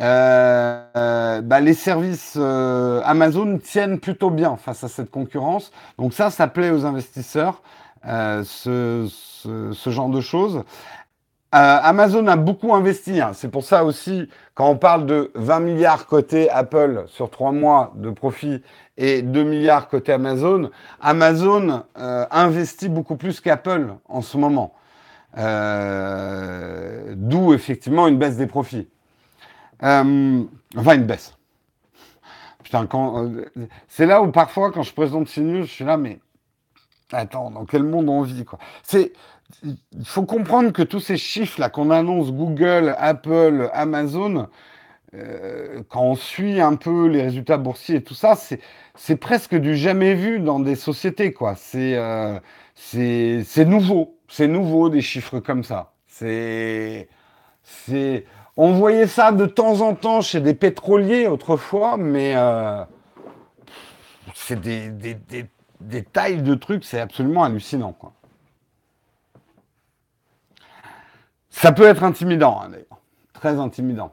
Euh, bah, les services euh, Amazon tiennent plutôt bien face à cette concurrence. Donc ça, ça plaît aux investisseurs, euh, ce, ce, genre de choses. Amazon a beaucoup investi. Hein. C'est pour ça aussi, quand on parle de 20 milliards côté Apple sur trois mois de profit et 2 milliards côté Amazon, Amazon investit beaucoup plus qu'Apple en ce moment. D'où effectivement une baisse des profits. Euh, enfin, une baisse. Putain, quand, euh, c'est là où parfois, quand je présente CNews, je suis là, mais attends, dans quel monde on vit, quoi. C'est, il faut comprendre que tous ces chiffres-là qu'on annonce, Google, Apple, Amazon, euh, quand on suit un peu les résultats boursiers et tout ça, c'est, presque du jamais vu dans des sociétés, quoi. C'est, c'est nouveau. C'est nouveau, des chiffres comme ça. C'est, c'est, on voyait ça de temps en temps chez des pétroliers autrefois, mais euh, c'est des, tailles de trucs, c'est absolument hallucinant. Ça peut être intimidant, hein, d'ailleurs. Très intimidant.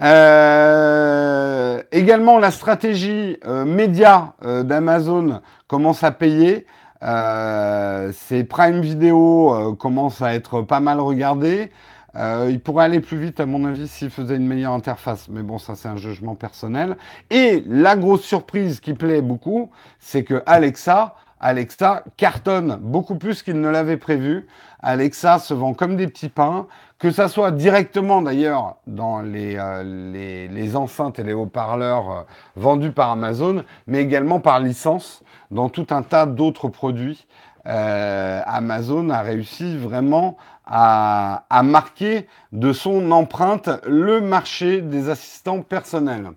Euh, également, la stratégie euh, média d'Amazon commence à payer. ces Prime Video commencent à être pas mal regardés. Euh, il pourrait aller plus vite, à mon avis, s'il faisait une meilleure interface. Mais bon, ça, c'est un jugement personnel. Et la grosse surprise qui plaît beaucoup, c'est que Alexa, Alexa cartonne beaucoup plus qu'il ne l'avait prévu. Alexa se vend comme des petits pains, que ça soit directement d'ailleurs dans les, euh, les, enceintes et les haut-parleurs euh, vendus par Amazon, mais également par licence dans tout un tas d'autres produits. Amazon a réussi vraiment a, marqué de son empreinte le marché des assistants personnels.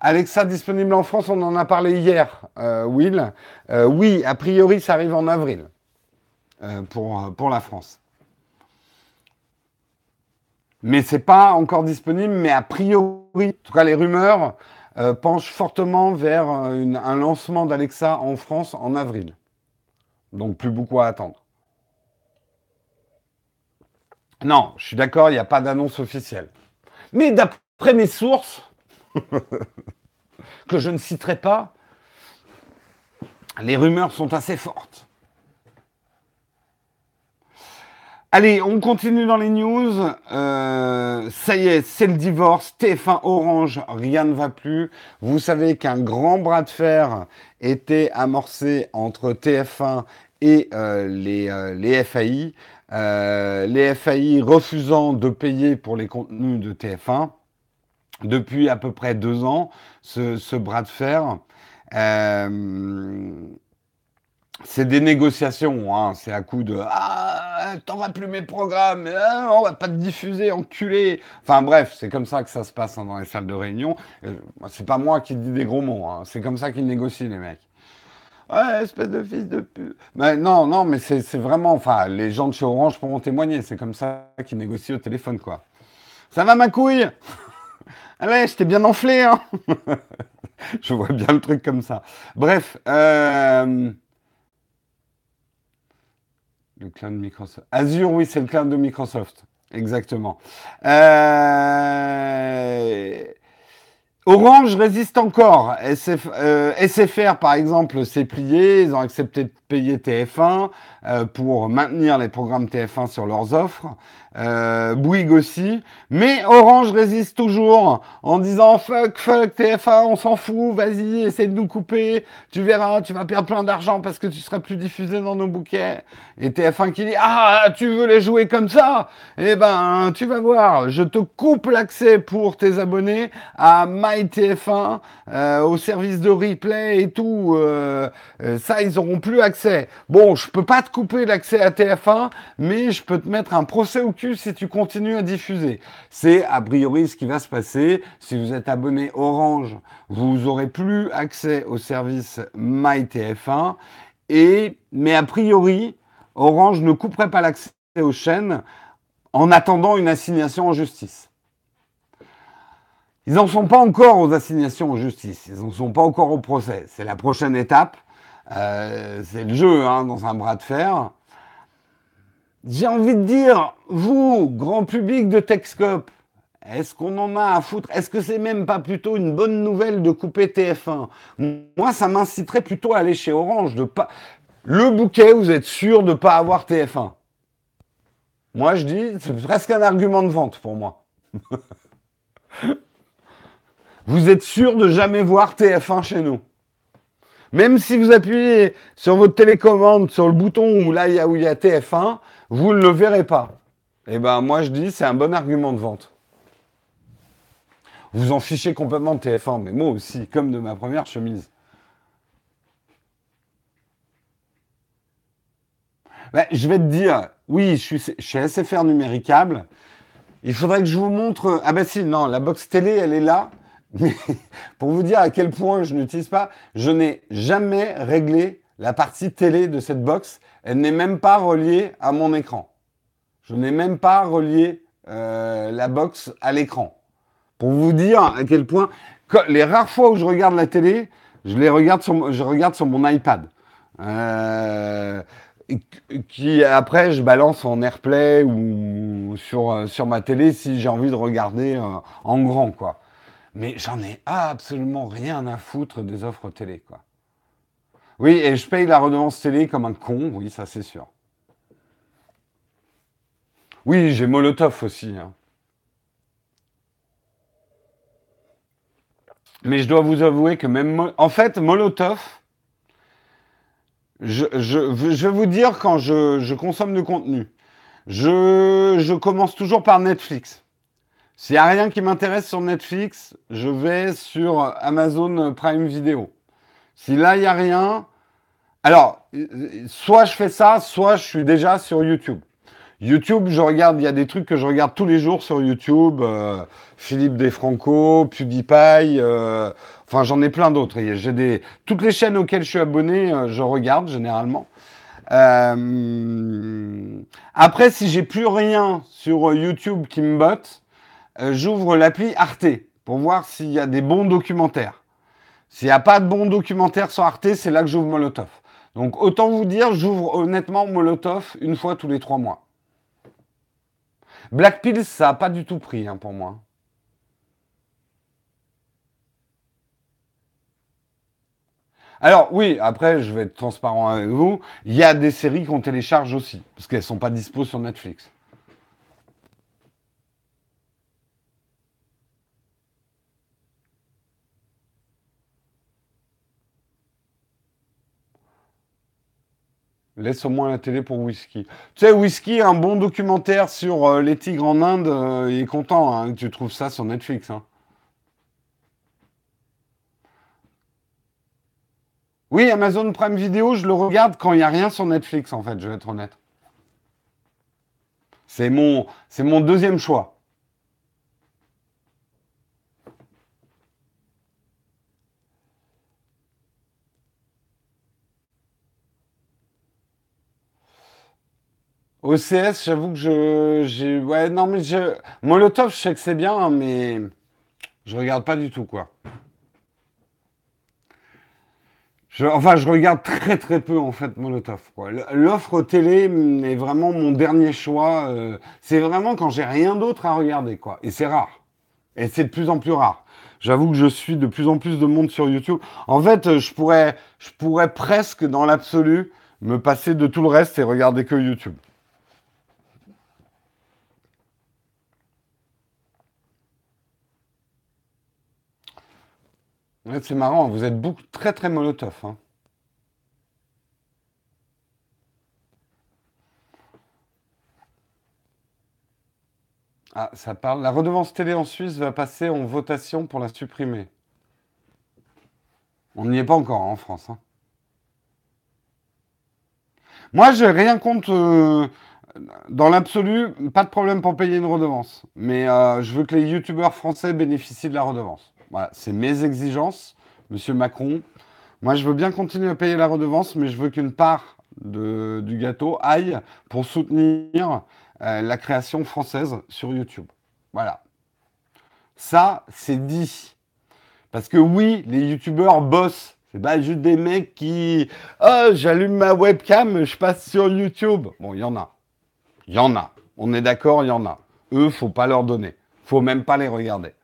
Alexa disponible en France, on en a parlé hier, euh, Will. Euh, oui, a priori, ça arrive en avril euh, pour, pour la France. Mais c'est pas encore disponible, mais a priori, en tout cas les rumeurs penchent fortement vers un lancement d'Alexa en France en avril. Donc plus beaucoup à attendre. Non, je suis d'accord, il n'y a pas d'annonce officielle. Mais d'après mes sources, que je ne citerai pas, les rumeurs sont assez fortes. Allez, on continue dans les news. Euh, ça y est, c'est le divorce. TF1 Orange, rien ne va plus. Vous savez qu'un grand bras de fer était amorcé entre TF1 et euh, les, euh, les FAI. Euh, les FAI refusant de payer pour les contenus de TF1 depuis à peu près deux ans, ce, bras de fer. Euh, c'est des négociations, hein. c'est à coup de Ah, t'auras plus mes programmes, ah, on va pas te diffuser, enculé. Enfin bref, c'est comme ça que ça se passe hein, dans les salles de réunion. Euh, c'est pas moi qui dis des gros mots, hein. c'est comme ça qu'ils négocient les mecs. Ouais, espèce de fils de pute. Mais non, non, mais c'est vraiment, enfin, les gens de chez Orange pourront témoigner, c'est comme ça qu'ils négocient au téléphone, quoi. Ça va ma couille? Allez, je t'ai bien enflé, hein Je vois bien le truc comme ça. Bref, euh... Le cloud de Microsoft. Azure, oui, c'est le cloud de Microsoft. Exactement. Euh... Orange résiste encore. SFR, euh, par exemple, s'est plié. Ils ont accepté de payer TF1 euh, pour maintenir les programmes TF1 sur leurs offres euh, Bouygues aussi, mais Orange résiste toujours en disant fuck, fuck, TF1, on s'en fout, vas-y, essaie de nous couper, tu verras, tu vas perdre plein d'argent parce que tu seras plus diffusé dans nos bouquets. Et TF1 qui dit ah, tu veux les jouer comme ça? Eh ben, tu vas voir, je te coupe l'accès pour tes abonnés à MyTF1, euh, au service de replay et tout. Euh, euh, ça, ils auront plus accès. Bon, je peux pas te couper l'accès à TF1, mais je peux te mettre un procès au cul si tu continues à diffuser. C'est a priori ce qui va se passer. Si vous êtes abonné Orange, vous aurez plus accès au service MyTF1. Et, mais a priori, Orange ne couperait pas l'accès aux chaînes en attendant une assignation en justice. Ils n'en sont pas encore aux assignations en justice, ils n'en sont pas encore au procès. C'est la prochaine étape. Euh, c'est le jeu hein, dans un bras de fer. J'ai envie de dire, vous, grand public de Techscope, est-ce qu'on en a à foutre? Est-ce que c'est même pas plutôt une bonne nouvelle de couper TF1 Moi, ça m'inciterait plutôt à aller chez Orange, de pas. Le bouquet, vous êtes sûr de ne pas avoir TF1 Moi, je dis, c'est presque un argument de vente pour moi. vous êtes sûr de jamais voir TF1 chez nous? Même si vous appuyez sur votre télécommande, sur le bouton où là où il y a TF1, vous ne le verrez pas. Eh ben moi je dis c'est un bon argument de vente. Vous en fichez complètement de TF1, mais moi aussi, comme de ma première chemise. Ben, je vais te dire, oui, je suis chez SFR Numéricable. Il faudrait que je vous montre. Ah ben si, non, la box télé, elle est là. Mais pour vous dire à quel point je n'utilise pas, je n'ai jamais réglé la partie télé de cette box. Elle n'est même pas reliée à mon écran. Je n'ai même pas relié euh, la box à l'écran. Pour vous dire à quel point, les rares fois où je regarde la télé, je les regarde sur, je regarde sur mon iPad. Euh, qui après je balance en AirPlay ou sur, sur ma télé si j'ai envie de regarder euh, en grand quoi. Mais j'en ai absolument rien à foutre des offres télé, quoi. Oui, et je paye la redevance télé comme un con, oui, ça c'est sûr. Oui, j'ai Molotov aussi. Hein. Mais je dois vous avouer que même... En fait, Molotov, je, vais vous dire quand je, consomme du contenu. Je commence toujours par Netflix. S'il n'y a rien qui m'intéresse sur Netflix, je vais sur Amazon Prime Video. Si là, il n'y a rien, alors, soit je fais ça, soit je suis déjà sur YouTube. YouTube, je regarde, il y a des trucs que je regarde tous les jours sur YouTube. Euh, Philippe Desfranco, PewDiePie, euh, enfin j'en ai plein d'autres. J'ai des toutes les chaînes auxquelles je suis abonné, euh, je regarde généralement. après, si j'ai plus rien sur YouTube qui me botte, j'ouvre l'appli Arte pour voir s'il y a des bons documentaires. S'il n'y a pas de bons documentaires sur Arte, c'est là que j'ouvre Molotov. Donc autant vous dire, j'ouvre honnêtement Molotov une fois tous les trois mois. Black Pills, ça n'a pas du tout pris hein, pour moi. Alors oui, après, je vais être transparent avec vous, il y a des séries qu'on télécharge aussi, parce qu'elles ne sont pas dispo sur Netflix. Laisse au moins la télé pour Whisky. Tu sais, Whisky, un bon documentaire sur euh, les tigres en Inde, euh, il est content hein, tu trouves ça sur Netflix. Hein. Oui, Amazon Prime Video, je le regarde quand il n'y a rien sur Netflix, en fait, je vais être honnête. C'est mon, c'est mon deuxième choix. OCS, j'avoue que je. Ouais, non, mais je. Molotov, je sais que c'est bien, mais. Je regarde pas du tout, quoi. enfin, je regarde très très peu, en fait, Molotov. L'offre télé est vraiment mon dernier choix. Euh, c'est vraiment quand j'ai rien d'autre à regarder, quoi. Et c'est rare. Et c'est de plus en plus rare. J'avoue que je suis de plus en plus de monde sur YouTube. En fait, je pourrais, je pourrais presque, dans l'absolu, me passer de tout le reste et regarder que YouTube. C'est marrant, vous êtes beaucoup, très très molotov. Hein. Ah, ça parle. La redevance télé en Suisse va passer en votation pour la supprimer. On n'y est pas encore hein, en France. Hein. Moi, j'ai rien contre. Euh, dans l'absolu, pas de problème pour payer une redevance. Mais euh, je veux que les youtubeurs français bénéficient de la redevance. Voilà, c'est mes exigences, monsieur Macron. Moi, je veux bien continuer à payer la redevance, mais je veux qu'une part du gâteau aille pour soutenir euh, la création française sur YouTube. Voilà. Ça, c'est dit. Parce que oui, les youtubeurs bossent. C'est pas juste des mecs qui. Oh, j'allume ma webcam, je passe sur YouTube. Bon, il y en a. Il y en a. On est d'accord, il y en a. Eux, faut pas leur donner. Faut même pas les regarder.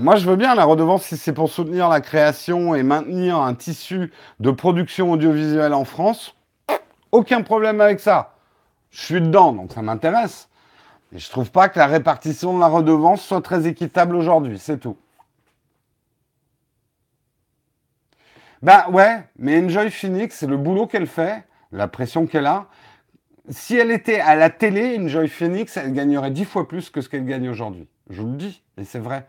Moi, je veux bien la redevance si c'est pour soutenir la création et maintenir un tissu de production audiovisuelle en France. Aucun problème avec ça. Je suis dedans, donc ça m'intéresse. Et je trouve pas que la répartition de la redevance soit très équitable aujourd'hui, c'est tout. Ben ouais, mais Enjoy Phoenix, c'est le boulot qu'elle fait, la pression qu'elle a. Si elle était à la télé, Enjoy Phoenix, elle gagnerait dix fois plus que ce qu'elle gagne aujourd'hui. Je vous le dis, et c'est vrai.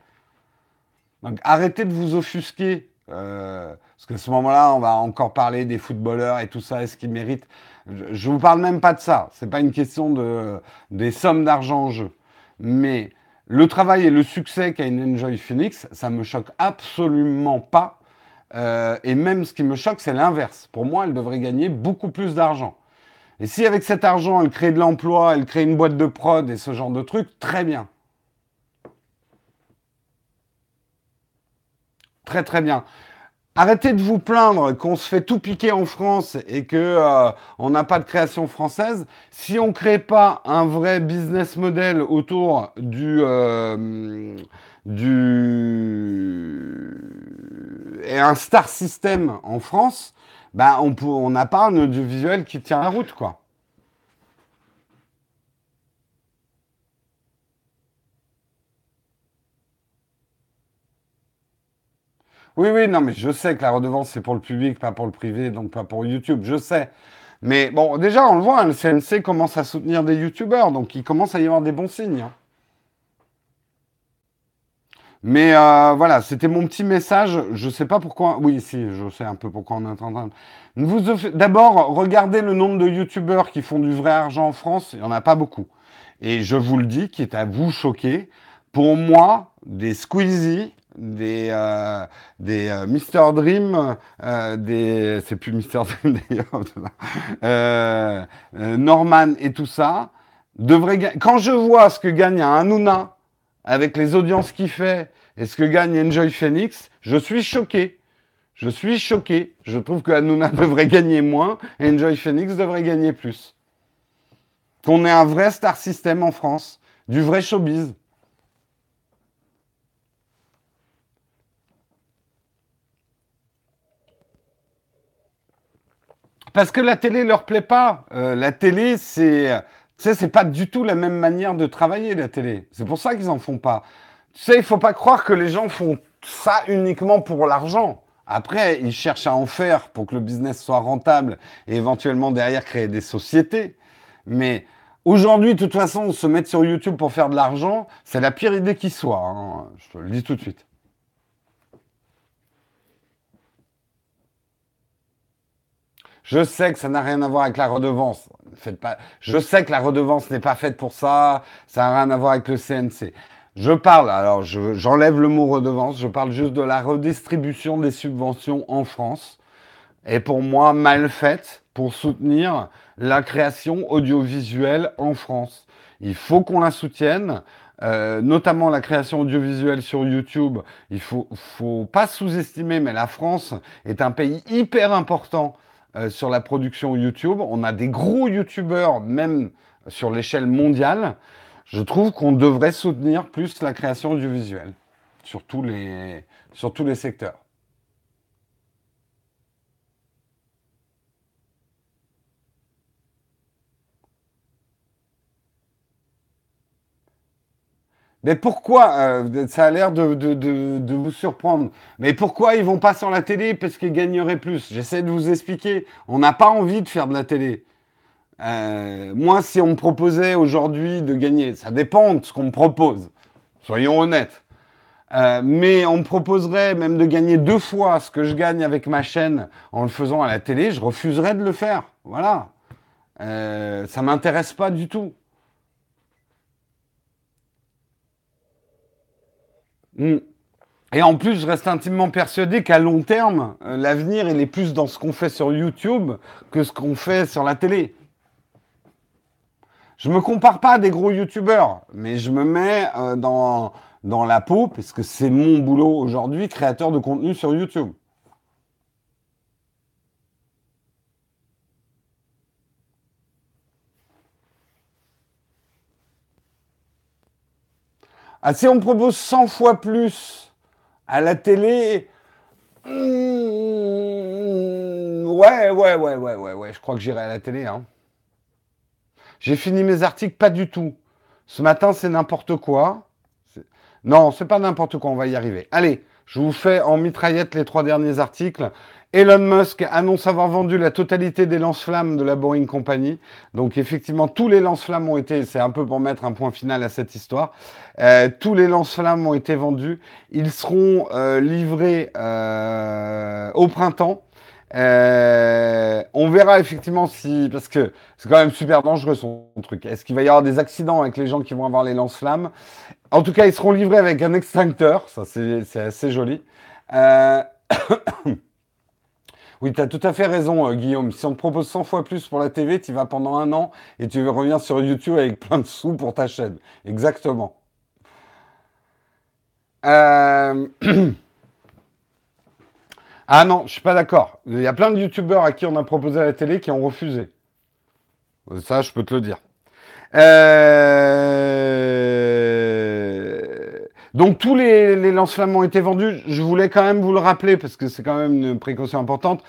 Donc arrêtez de vous offusquer. Euh, parce qu'à ce moment-là, on va encore parler des footballeurs et tout ça, est-ce qu'ils méritent Je ne vous parle même pas de ça. Ce n'est pas une question de, des sommes d'argent en jeu. Mais le travail et le succès qu'a une Enjoy Phoenix, ça me choque absolument pas. Euh, et même ce qui me choque, c'est l'inverse. Pour moi, elle devrait gagner beaucoup plus d'argent. Et si avec cet argent, elle crée de l'emploi, elle crée une boîte de prod et ce genre de trucs, très bien. Très très bien. Arrêtez de vous plaindre qu'on se fait tout piquer en France et que euh, on n'a pas de création française. Si on ne crée pas un vrai business model autour du euh, du et un star system en France, bah on n'a pas un audiovisuel qui tient la route quoi. Oui, oui, non, mais je sais que la redevance, c'est pour le public, pas pour le privé, donc pas pour YouTube, je sais. Mais bon, déjà, on le voit, le CNC commence à soutenir des YouTubeurs, donc il commence à y avoir des bons signes. Hein. Mais euh, voilà, c'était mon petit message. Je ne sais pas pourquoi. Oui, si, je sais un peu pourquoi on est en train de. D'abord, regardez le nombre de YouTubeurs qui font du vrai argent en France. Il n'y en a pas beaucoup. Et je vous le dis, qui est à vous choquer. Pour moi, des Squeezie, des, euh, des euh, Mr. Dream, euh, des, c'est plus Mr. Dream d'ailleurs, Norman et tout ça, devrait quand je vois ce que gagne un Hanouna avec les audiences qu'il fait et ce que gagne Enjoy Phoenix, je suis choqué. Je suis choqué. Je trouve que Hanouna devrait gagner moins et Enjoy Phoenix devrait gagner plus. Qu'on ait un vrai star system en France, du vrai showbiz. Parce que la télé leur plaît pas. Euh, la télé, c'est, tu sais, c'est pas du tout la même manière de travailler la télé. C'est pour ça qu'ils en font pas. Tu sais, il faut pas croire que les gens font ça uniquement pour l'argent. Après, ils cherchent à en faire pour que le business soit rentable et éventuellement derrière créer des sociétés. Mais Aujourd'hui, de toute façon, se mettre sur YouTube pour faire de l'argent, c'est la pire idée qui soit. Hein. Je te le dis tout de suite. Je sais que ça n'a rien à voir avec la redevance. Faites pas... Je sais que la redevance n'est pas faite pour ça. Ça n'a rien à voir avec le CNC. Je parle, alors j'enlève le mot redevance, je parle juste de la redistribution des subventions en France. Et pour moi, mal faite pour soutenir la création audiovisuelle en France. Il faut qu'on la soutienne, euh, notamment la création audiovisuelle sur YouTube. Il faut, faut pas sous-estimer, mais la France est un pays hyper important euh, sur la production YouTube. On a des gros YouTubeurs, même sur l'échelle mondiale. Je trouve qu'on devrait soutenir plus la création audiovisuelle sur tous les, sur tous les secteurs. Mais pourquoi euh, Ça a l'air de, vous surprendre. Mais pourquoi ils vont pas sur la télé Parce qu'ils gagneraient plus? J'essaie de vous expliquer. On n'a pas envie de faire de la télé. Euh, moi, si on me proposait aujourd'hui de gagner, ça dépend de ce qu'on me propose. Soyons honnêtes. Euh, mais on me proposerait même de gagner deux fois ce que je gagne avec ma chaîne en le faisant à la télé, je refuserais de le faire. Voilà. Ça m'intéresse pas du tout. Mm. Et en plus, je reste intimement persuadé qu'à long terme, euh, l'avenir, il est plus dans ce qu'on fait sur YouTube que ce qu'on fait sur la télé. Je me compare pas à des gros YouTubeurs, mais je me mets euh, dans, dans la peau, parce que c'est mon boulot aujourd'hui, créateur de contenu sur YouTube. Ah, si on propose 100 fois plus à la télé, hmm, ouais, ouais, ouais, ouais, ouais, ouais, je crois que j'irai à la télé. Hein. J'ai fini mes articles, pas du tout. Ce matin, c'est n'importe quoi. Non, c'est pas n'importe quoi, on va y arriver. Allez, je vous fais en mitraillette les trois derniers articles. Elon Musk annonce avoir vendu la totalité des lance-flammes de la Boeing Company. Donc effectivement, tous les lance-flammes ont été, c'est un peu pour mettre un point final à cette histoire, euh, tous les lance-flammes ont été vendus. Ils seront euh, livrés euh, au printemps. on verra effectivement si, parce que c'est quand même super dangereux son truc. Est-ce qu'il va y avoir des accidents avec les gens qui vont avoir les lance-flammes? En tout cas, ils seront livrés avec un extincteur. Ça, c'est assez joli. Oui, tu as tout à fait raison, euh, Guillaume. Si on te propose 100 fois plus pour la TV, tu vas pendant un an et tu reviens sur YouTube avec plein de sous pour ta chaîne. Exactement. Euh, ah non, je suis pas d'accord. Il y a plein de youtubeurs à qui on a proposé la télé qui ont refusé. Ça, je peux te le dire. Euh... Donc tous les, les lance-flammes ont été vendus. Je voulais quand même vous le rappeler parce que c'est quand même une précaution importante.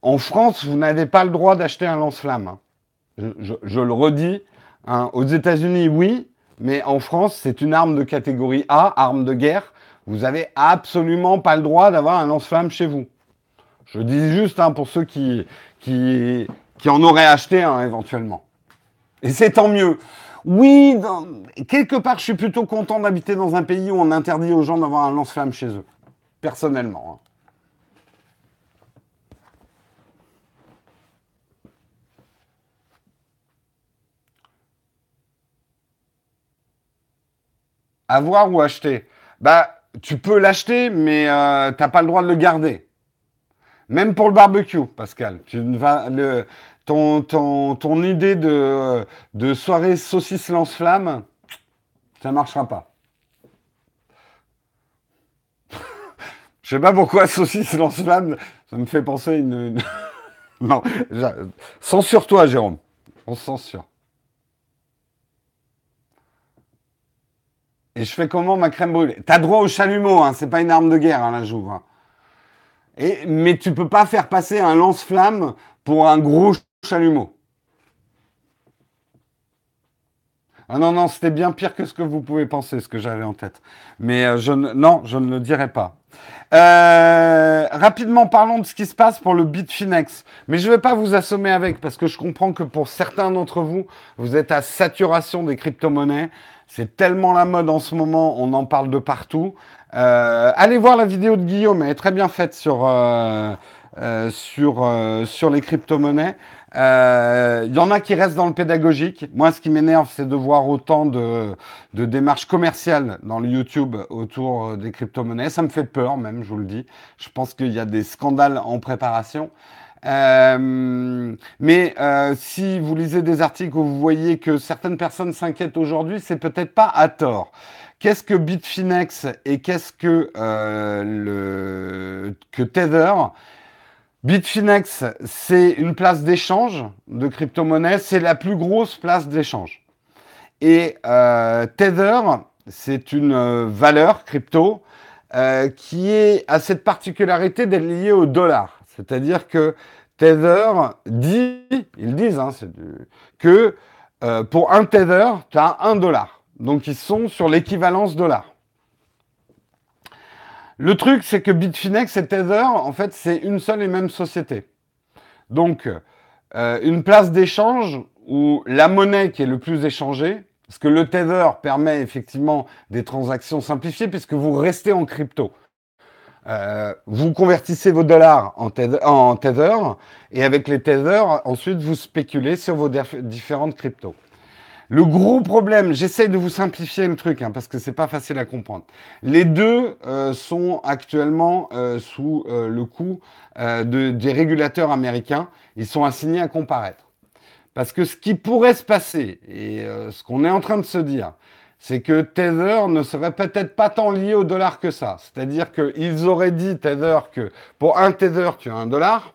En France, vous n'avez pas le droit d'acheter un lance-flamme. Hein. Je, le redis. Hein. Aux États-Unis, oui, mais en France, c'est une arme de catégorie A, arme de guerre. Vous n'avez absolument pas le droit d'avoir un lance-flamme chez vous. Je dis juste hein, pour ceux qui, qui, qui en auraient acheté éventuellement. Et c'est tant mieux. Oui, quelque part, je suis plutôt content d'habiter dans un pays où on interdit aux gens d'avoir un lance-flamme chez eux. Personnellement. Hein. Avoir ou acheter Bah, tu peux l'acheter, mais euh, tu n'as pas le droit de le garder. Même pour le barbecue, Pascal. Tu vas le, ton, idée de, soirée saucisse lance-flamme, ça marchera pas. Je sais pas pourquoi saucisse lance-flamme, ça me fait penser une. non, censure-toi, Jérôme. On censure. Et je fais comment ma crème brûlée? T'as droit au chalumeau, hein, c'est pas une arme de guerre, hein, la. Hein. Mais tu peux pas faire passer un lance-flamme pour un gros chalumeau. Ah non, non, c'était bien pire que ce que vous pouvez penser, ce que j'avais en tête. Mais euh, non, je ne le dirai pas. Euh, rapidement, parlons de ce qui se passe pour le Bitfinex. Mais je ne vais pas vous assommer avec, parce que je comprends que pour certains d'entre vous, vous êtes à saturation des crypto-monnaies. C'est tellement la mode en ce moment, on en parle de partout. Euh, allez voir la vidéo de Guillaume, elle est très bien faite sur, sur les crypto-monnaies. Il y en a qui restent dans le pédagogique. Moi, ce qui m'énerve, c'est de voir autant de, de, démarches commerciales dans le YouTube autour des crypto-monnaies. Ça me fait peur même, je vous le dis. Je pense qu'il y a des scandales en préparation. Euh, mais euh, si vous lisez des articles où vous voyez que certaines personnes s'inquiètent aujourd'hui, c'est peut-être pas à tort. Qu'est-ce que Bitfinex et qu'est-ce que, euh, le, que Tether Bitfinex, c'est une place d'échange de crypto-monnaies, c'est la plus grosse place d'échange. Et euh, Tether, c'est une valeur crypto euh, qui est, a cette particularité d'être liée au dollar. C'est-à-dire que Tether dit, ils disent, hein, que euh, pour un Tether, tu as un dollar. Donc ils sont sur l'équivalence dollar. Le truc, c'est que Bitfinex et Tether, en fait, c'est une seule et même société. Donc, euh, une place d'échange où la monnaie qui est le plus échangée, parce que le Tether permet effectivement des transactions simplifiées puisque vous restez en crypto. Euh, vous convertissez vos dollars en tether, et avec les tethers, ensuite vous spéculez sur vos différentes cryptos. Le gros problème, j'essaie de vous simplifier le truc hein, parce que c'est pas facile à comprendre. Les deux euh, sont actuellement euh, sous le coup de, des régulateurs américains. Ils sont assignés à comparaître. Parce que ce qui pourrait se passer, et ce qu'on est en train de se dire, c'est que Tether ne serait peut-être pas tant lié au dollar que ça. C'est-à-dire qu'ils auraient dit Tether que pour un Tether, tu as un dollar.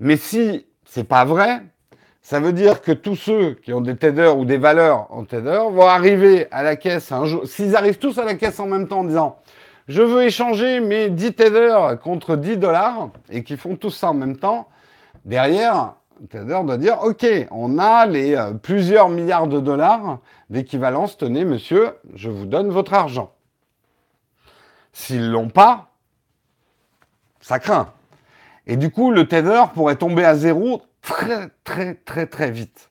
Mais si c'est pas vrai, ça veut dire que tous ceux qui ont des Tether ou des valeurs en Tether vont arriver à la caisse un jour. S'ils arrivent tous à la caisse en même temps en disant je veux échanger mes 10 Tether contre 10 dollars et qui font tout ça en même temps, derrière, Tether doit dire, OK, on a les euh, plusieurs milliards de dollars d'équivalence, tenez monsieur, je vous donne votre argent. S'ils l'ont pas, ça craint. Et du coup, le Tether pourrait tomber à zéro très, très, très, très vite.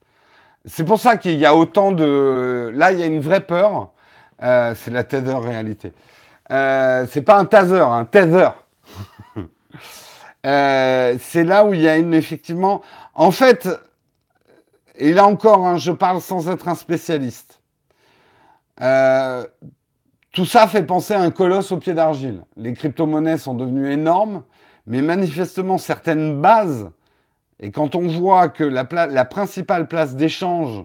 C'est pour ça qu'il y a autant de... Là, il y a une vraie peur. Euh, c'est la Tether réalité. Euh, c'est pas un taser, un Tether. Euh, c'est là où il y a une effectivement. En fait, et là encore, hein, je parle sans être un spécialiste. Euh, tout ça fait penser à un colosse au pied d'argile. Les crypto-monnaies sont devenues énormes, mais manifestement certaines bases, et quand on voit que la, la principale place d'échange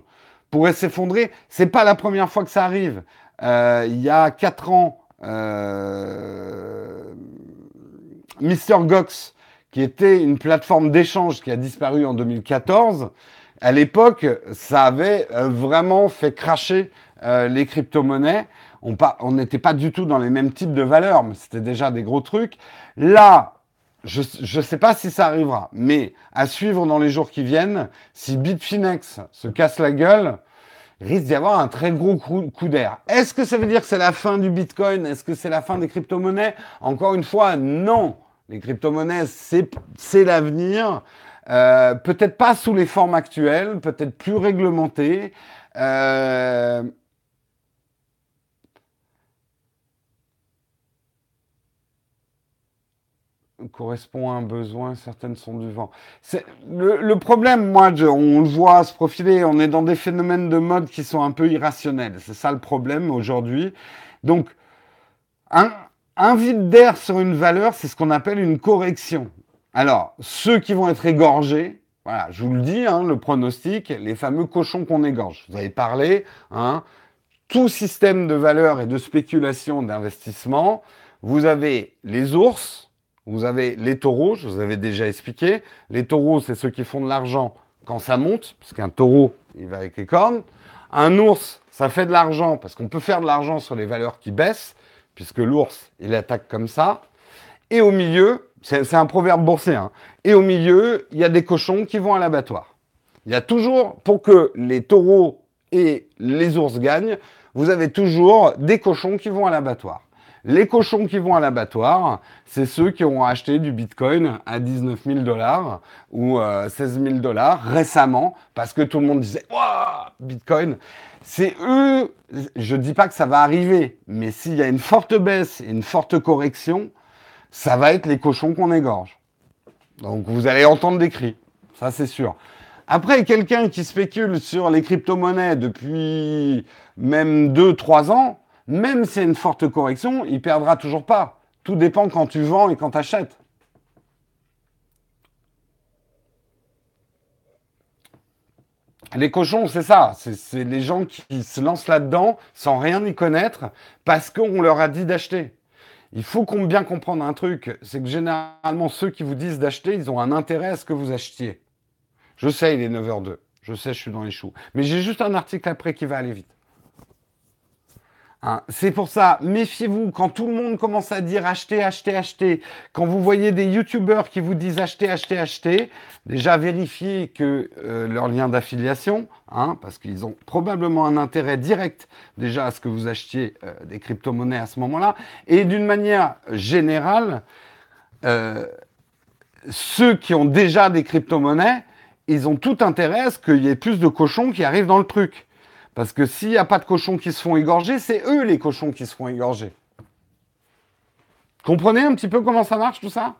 pourrait s'effondrer, c'est pas la première fois que ça arrive. Euh, il y a quatre ans, euh, Mr. Gox qui était une plateforme d'échange qui a disparu en 2014, à l'époque, ça avait euh, vraiment fait cracher euh, les crypto-monnaies. On n'était pas du tout dans les mêmes types de valeurs, mais c'était déjà des gros trucs. Là, je ne sais pas si ça arrivera, mais à suivre dans les jours qui viennent, si Bitfinex se casse la gueule, risque d'y avoir un très gros coup, d'air. Est-ce que ça veut dire que c'est la fin du Bitcoin? Est-ce que c'est la fin des crypto-monnaies? Encore une fois, non. Les crypto-monnaies, c'est l'avenir. Euh, peut-être pas sous les formes actuelles, peut-être plus réglementées. Euh, correspond à un besoin, certaines sont du vent. Le, problème, moi, on le voit se profiler, on est dans des phénomènes de mode qui sont un peu irrationnels. C'est ça le problème aujourd'hui. Donc, un, un vide d'air sur une valeur, c'est ce qu'on appelle une correction. Alors, ceux qui vont être égorgés, voilà, je vous le dis, hein, le pronostic, les fameux cochons qu'on égorge. Vous avez parlé, hein, tout système de valeur et de spéculation d'investissement, vous avez les ours, vous avez les taureaux, je vous avais déjà expliqué. Les taureaux, c'est ceux qui font de l'argent quand ça monte, parce qu'un taureau, il va avec les cornes. Un ours, ça fait de l'argent, parce qu'on peut faire de l'argent sur les valeurs qui baissent puisque l'ours, il attaque comme ça. Et au milieu, c'est un proverbe boursier, hein, et au milieu, il y a des cochons qui vont à l'abattoir. Il y a toujours, pour que les taureaux et les ours gagnent, vous avez toujours des cochons qui vont à l'abattoir. Les cochons qui vont à l'abattoir, c'est ceux qui ont acheté du Bitcoin à 19 000 dollars ou 16 000 dollars récemment parce que tout le monde disait Waouh, Bitcoin. C'est eux, je ne dis pas que ça va arriver, mais s'il y a une forte baisse et une forte correction, ça va être les cochons qu'on égorge. Donc vous allez entendre des cris, ça c'est sûr. Après, quelqu'un qui spécule sur les crypto-monnaies depuis même 2-3 ans, même s'il y a une forte correction, il perdra toujours pas. Tout dépend quand tu vends et quand tu achètes. Les cochons, c'est ça. C'est les gens qui se lancent là-dedans sans rien y connaître parce qu'on leur a dit d'acheter. Il faut qu'on bien comprendre un truc, c'est que généralement ceux qui vous disent d'acheter, ils ont un intérêt à ce que vous achetiez. Je sais, il est 9h02. Je sais, je suis dans les choux. Mais j'ai juste un article après qui va aller vite. Hein, c'est pour ça, méfiez-vous quand tout le monde commence à dire acheter, acheter, acheter. Quand vous voyez des youtubeurs qui vous disent acheter, acheter, acheter, déjà vérifiez que euh, leur lien d'affiliation, hein, parce qu'ils ont probablement un intérêt direct déjà à ce que vous achetiez euh, des crypto-monnaies à ce moment-là. Et d'une manière générale, euh, ceux qui ont déjà des crypto-monnaies, ils ont tout intérêt à ce qu'il y ait plus de cochons qui arrivent dans le truc. Parce que s'il n'y a pas de cochons qui se font égorger, c'est eux les cochons qui se font égorger. Comprenez un petit peu comment ça marche tout ça?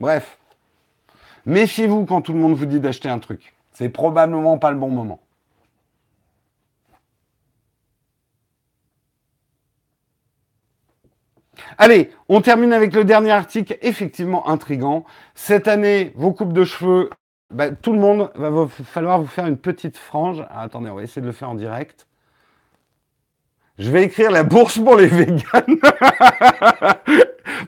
Bref. Méfiez-vous quand tout le monde vous dit d'acheter un truc. C'est probablement pas le bon moment. Allez, on termine avec le dernier article, effectivement intrigant. Cette année, vos coupes de cheveux bah, tout le monde va falloir vous faire une petite frange. Ah, attendez, on va essayer de le faire en direct. Je vais écrire la bourse pour les véganes.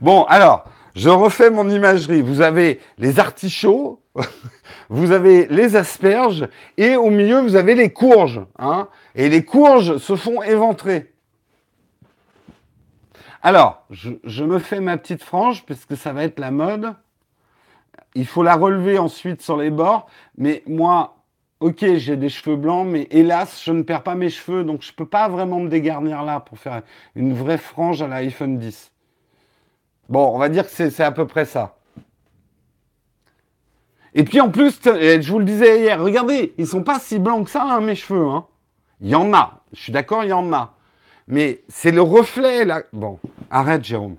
bon, alors, je refais mon imagerie. Vous avez les artichauts, vous avez les asperges, et au milieu, vous avez les courges. Hein et les courges se font éventrer. Alors, je, je me fais ma petite frange, puisque ça va être la mode. Il faut la relever ensuite sur les bords. Mais moi, ok, j'ai des cheveux blancs, mais hélas, je ne perds pas mes cheveux, donc je ne peux pas vraiment me dégarnir là pour faire une vraie frange à l'iPhone 10. Bon, on va dire que c'est à peu près ça. Et puis en plus, je vous le disais hier, regardez, ils sont pas si blancs que ça, hein, mes cheveux. Hein. Il y en a, je suis d'accord, il y en a. Mais c'est le reflet là. Bon, arrête, Jérôme.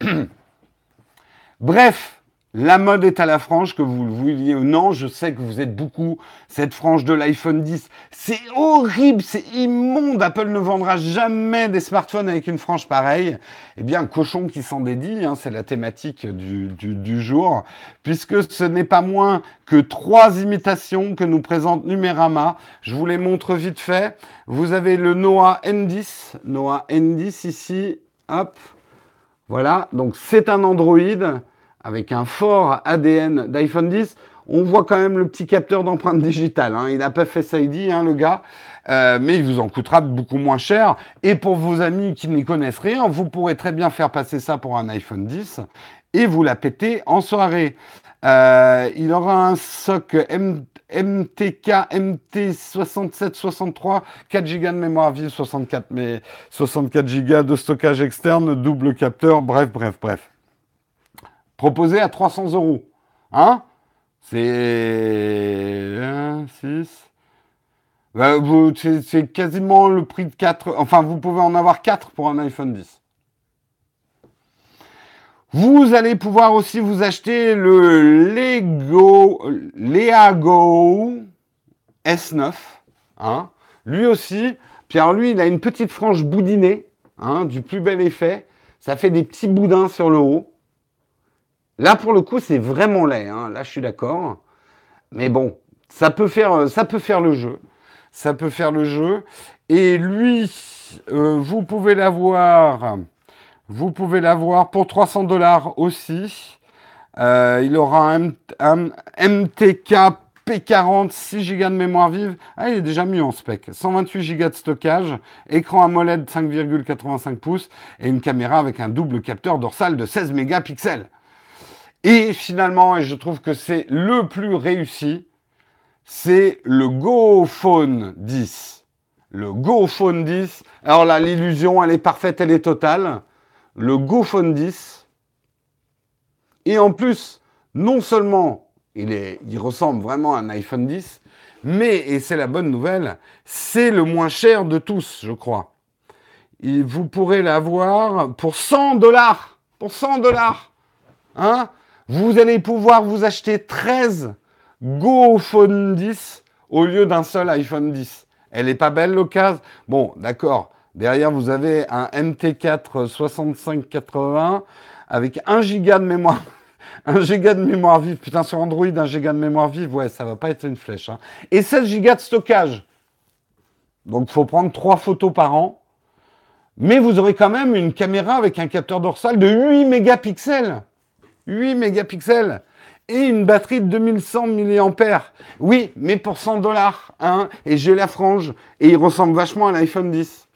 Bref, la mode est à la frange, que vous le vouliez ou non. Je sais que vous êtes beaucoup cette frange de l'iPhone 10. C'est horrible, c'est immonde. Apple ne vendra jamais des smartphones avec une frange pareille. Eh bien, cochon qui s'en dédie, hein, c'est la thématique du, du, jour, puisque ce n'est pas moins que trois imitations que nous présente Numérama. Je vous les montre vite fait. Vous avez le Noah N10, Noah N10 ici, hop. Voilà, donc c'est un Android avec un fort ADN d'iPhone 10, on voit quand même le petit capteur d'empreinte digitale. Hein. Il n'a pas fait ID, hein, le gars, euh, mais il vous en coûtera beaucoup moins cher. Et pour vos amis qui n'y connaissent rien, vous pourrez très bien faire passer ça pour un iPhone 10 et vous la péter en soirée. Euh, il aura un SOC MTK MT6763, 4 Go de mémoire vive, 64, mais 64 Go de stockage externe, double capteur, bref, bref, bref proposé à 300 euros. Hein? C'est 1, 6. Bah, c'est quasiment le prix de 4. Enfin, vous pouvez en avoir 4 pour un iPhone 10. Vous allez pouvoir aussi vous acheter le Lego Leago S9. Hein lui aussi. Pierre, lui, il a une petite frange boudinée, hein, du plus bel effet. Ça fait des petits boudins sur le haut. Là, pour le coup, c'est vraiment laid. Hein. Là, je suis d'accord. Mais bon, ça peut, faire, ça peut faire le jeu. Ça peut faire le jeu. Et lui, euh, vous pouvez l'avoir. Vous pouvez l'avoir pour 300 dollars aussi. Euh, il aura un, MTK P40, 6 Go de mémoire vive. Ah, il est déjà mieux en spec. 128 Go de stockage, écran AMOLED 5,85 pouces et une caméra avec un double capteur dorsal de 16 mégapixels. Et finalement, et je trouve que c'est le plus réussi, c'est le Go Phone 10. le GoPhone 10. Alors là, l'illusion, elle est parfaite, elle est totale. Le GoPhone 10. Et en plus, non seulement il ressemble vraiment à un iPhone 10, mais, et c'est la bonne nouvelle, c'est le moins cher de tous, je crois. Et vous pourrez l'avoir pour 100 dollars. Pour 100 dollars. Hein vous allez pouvoir vous acheter 13 GoPhone 10 au lieu d'un seul iPhone 10. Elle est pas belle l'occasion? Bon, d'accord. Derrière, vous avez un MT4 6580 avec 1 giga de mémoire. 1 giga de mémoire vive. Putain, sur Android, 1 giga de mémoire vive, ouais, ça va pas être une flèche. Hein. Et 16 gigas de stockage. Donc, il faut prendre 3 photos par an. Mais vous aurez quand même une caméra avec un capteur dorsal de 8 mégapixels. 8 mégapixels et une batterie de 2100 mAh. Oui, mais pour 100 dollars, hein, et j'ai la frange, et il ressemble vachement à l'iPhone 10.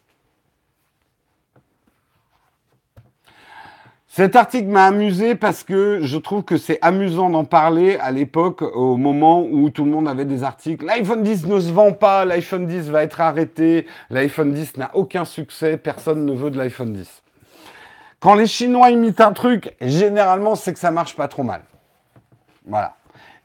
Cet article m'a amusé parce que je trouve que c'est amusant d'en parler à l'époque, au moment où tout le monde avait des articles. L'iPhone 10 ne se vend pas, l'iPhone 10 va être arrêté, l'iPhone 10 n'a aucun succès, personne ne veut de l'iPhone 10. Quand les Chinois imitent un truc, généralement, c'est que ça marche pas trop mal. Voilà.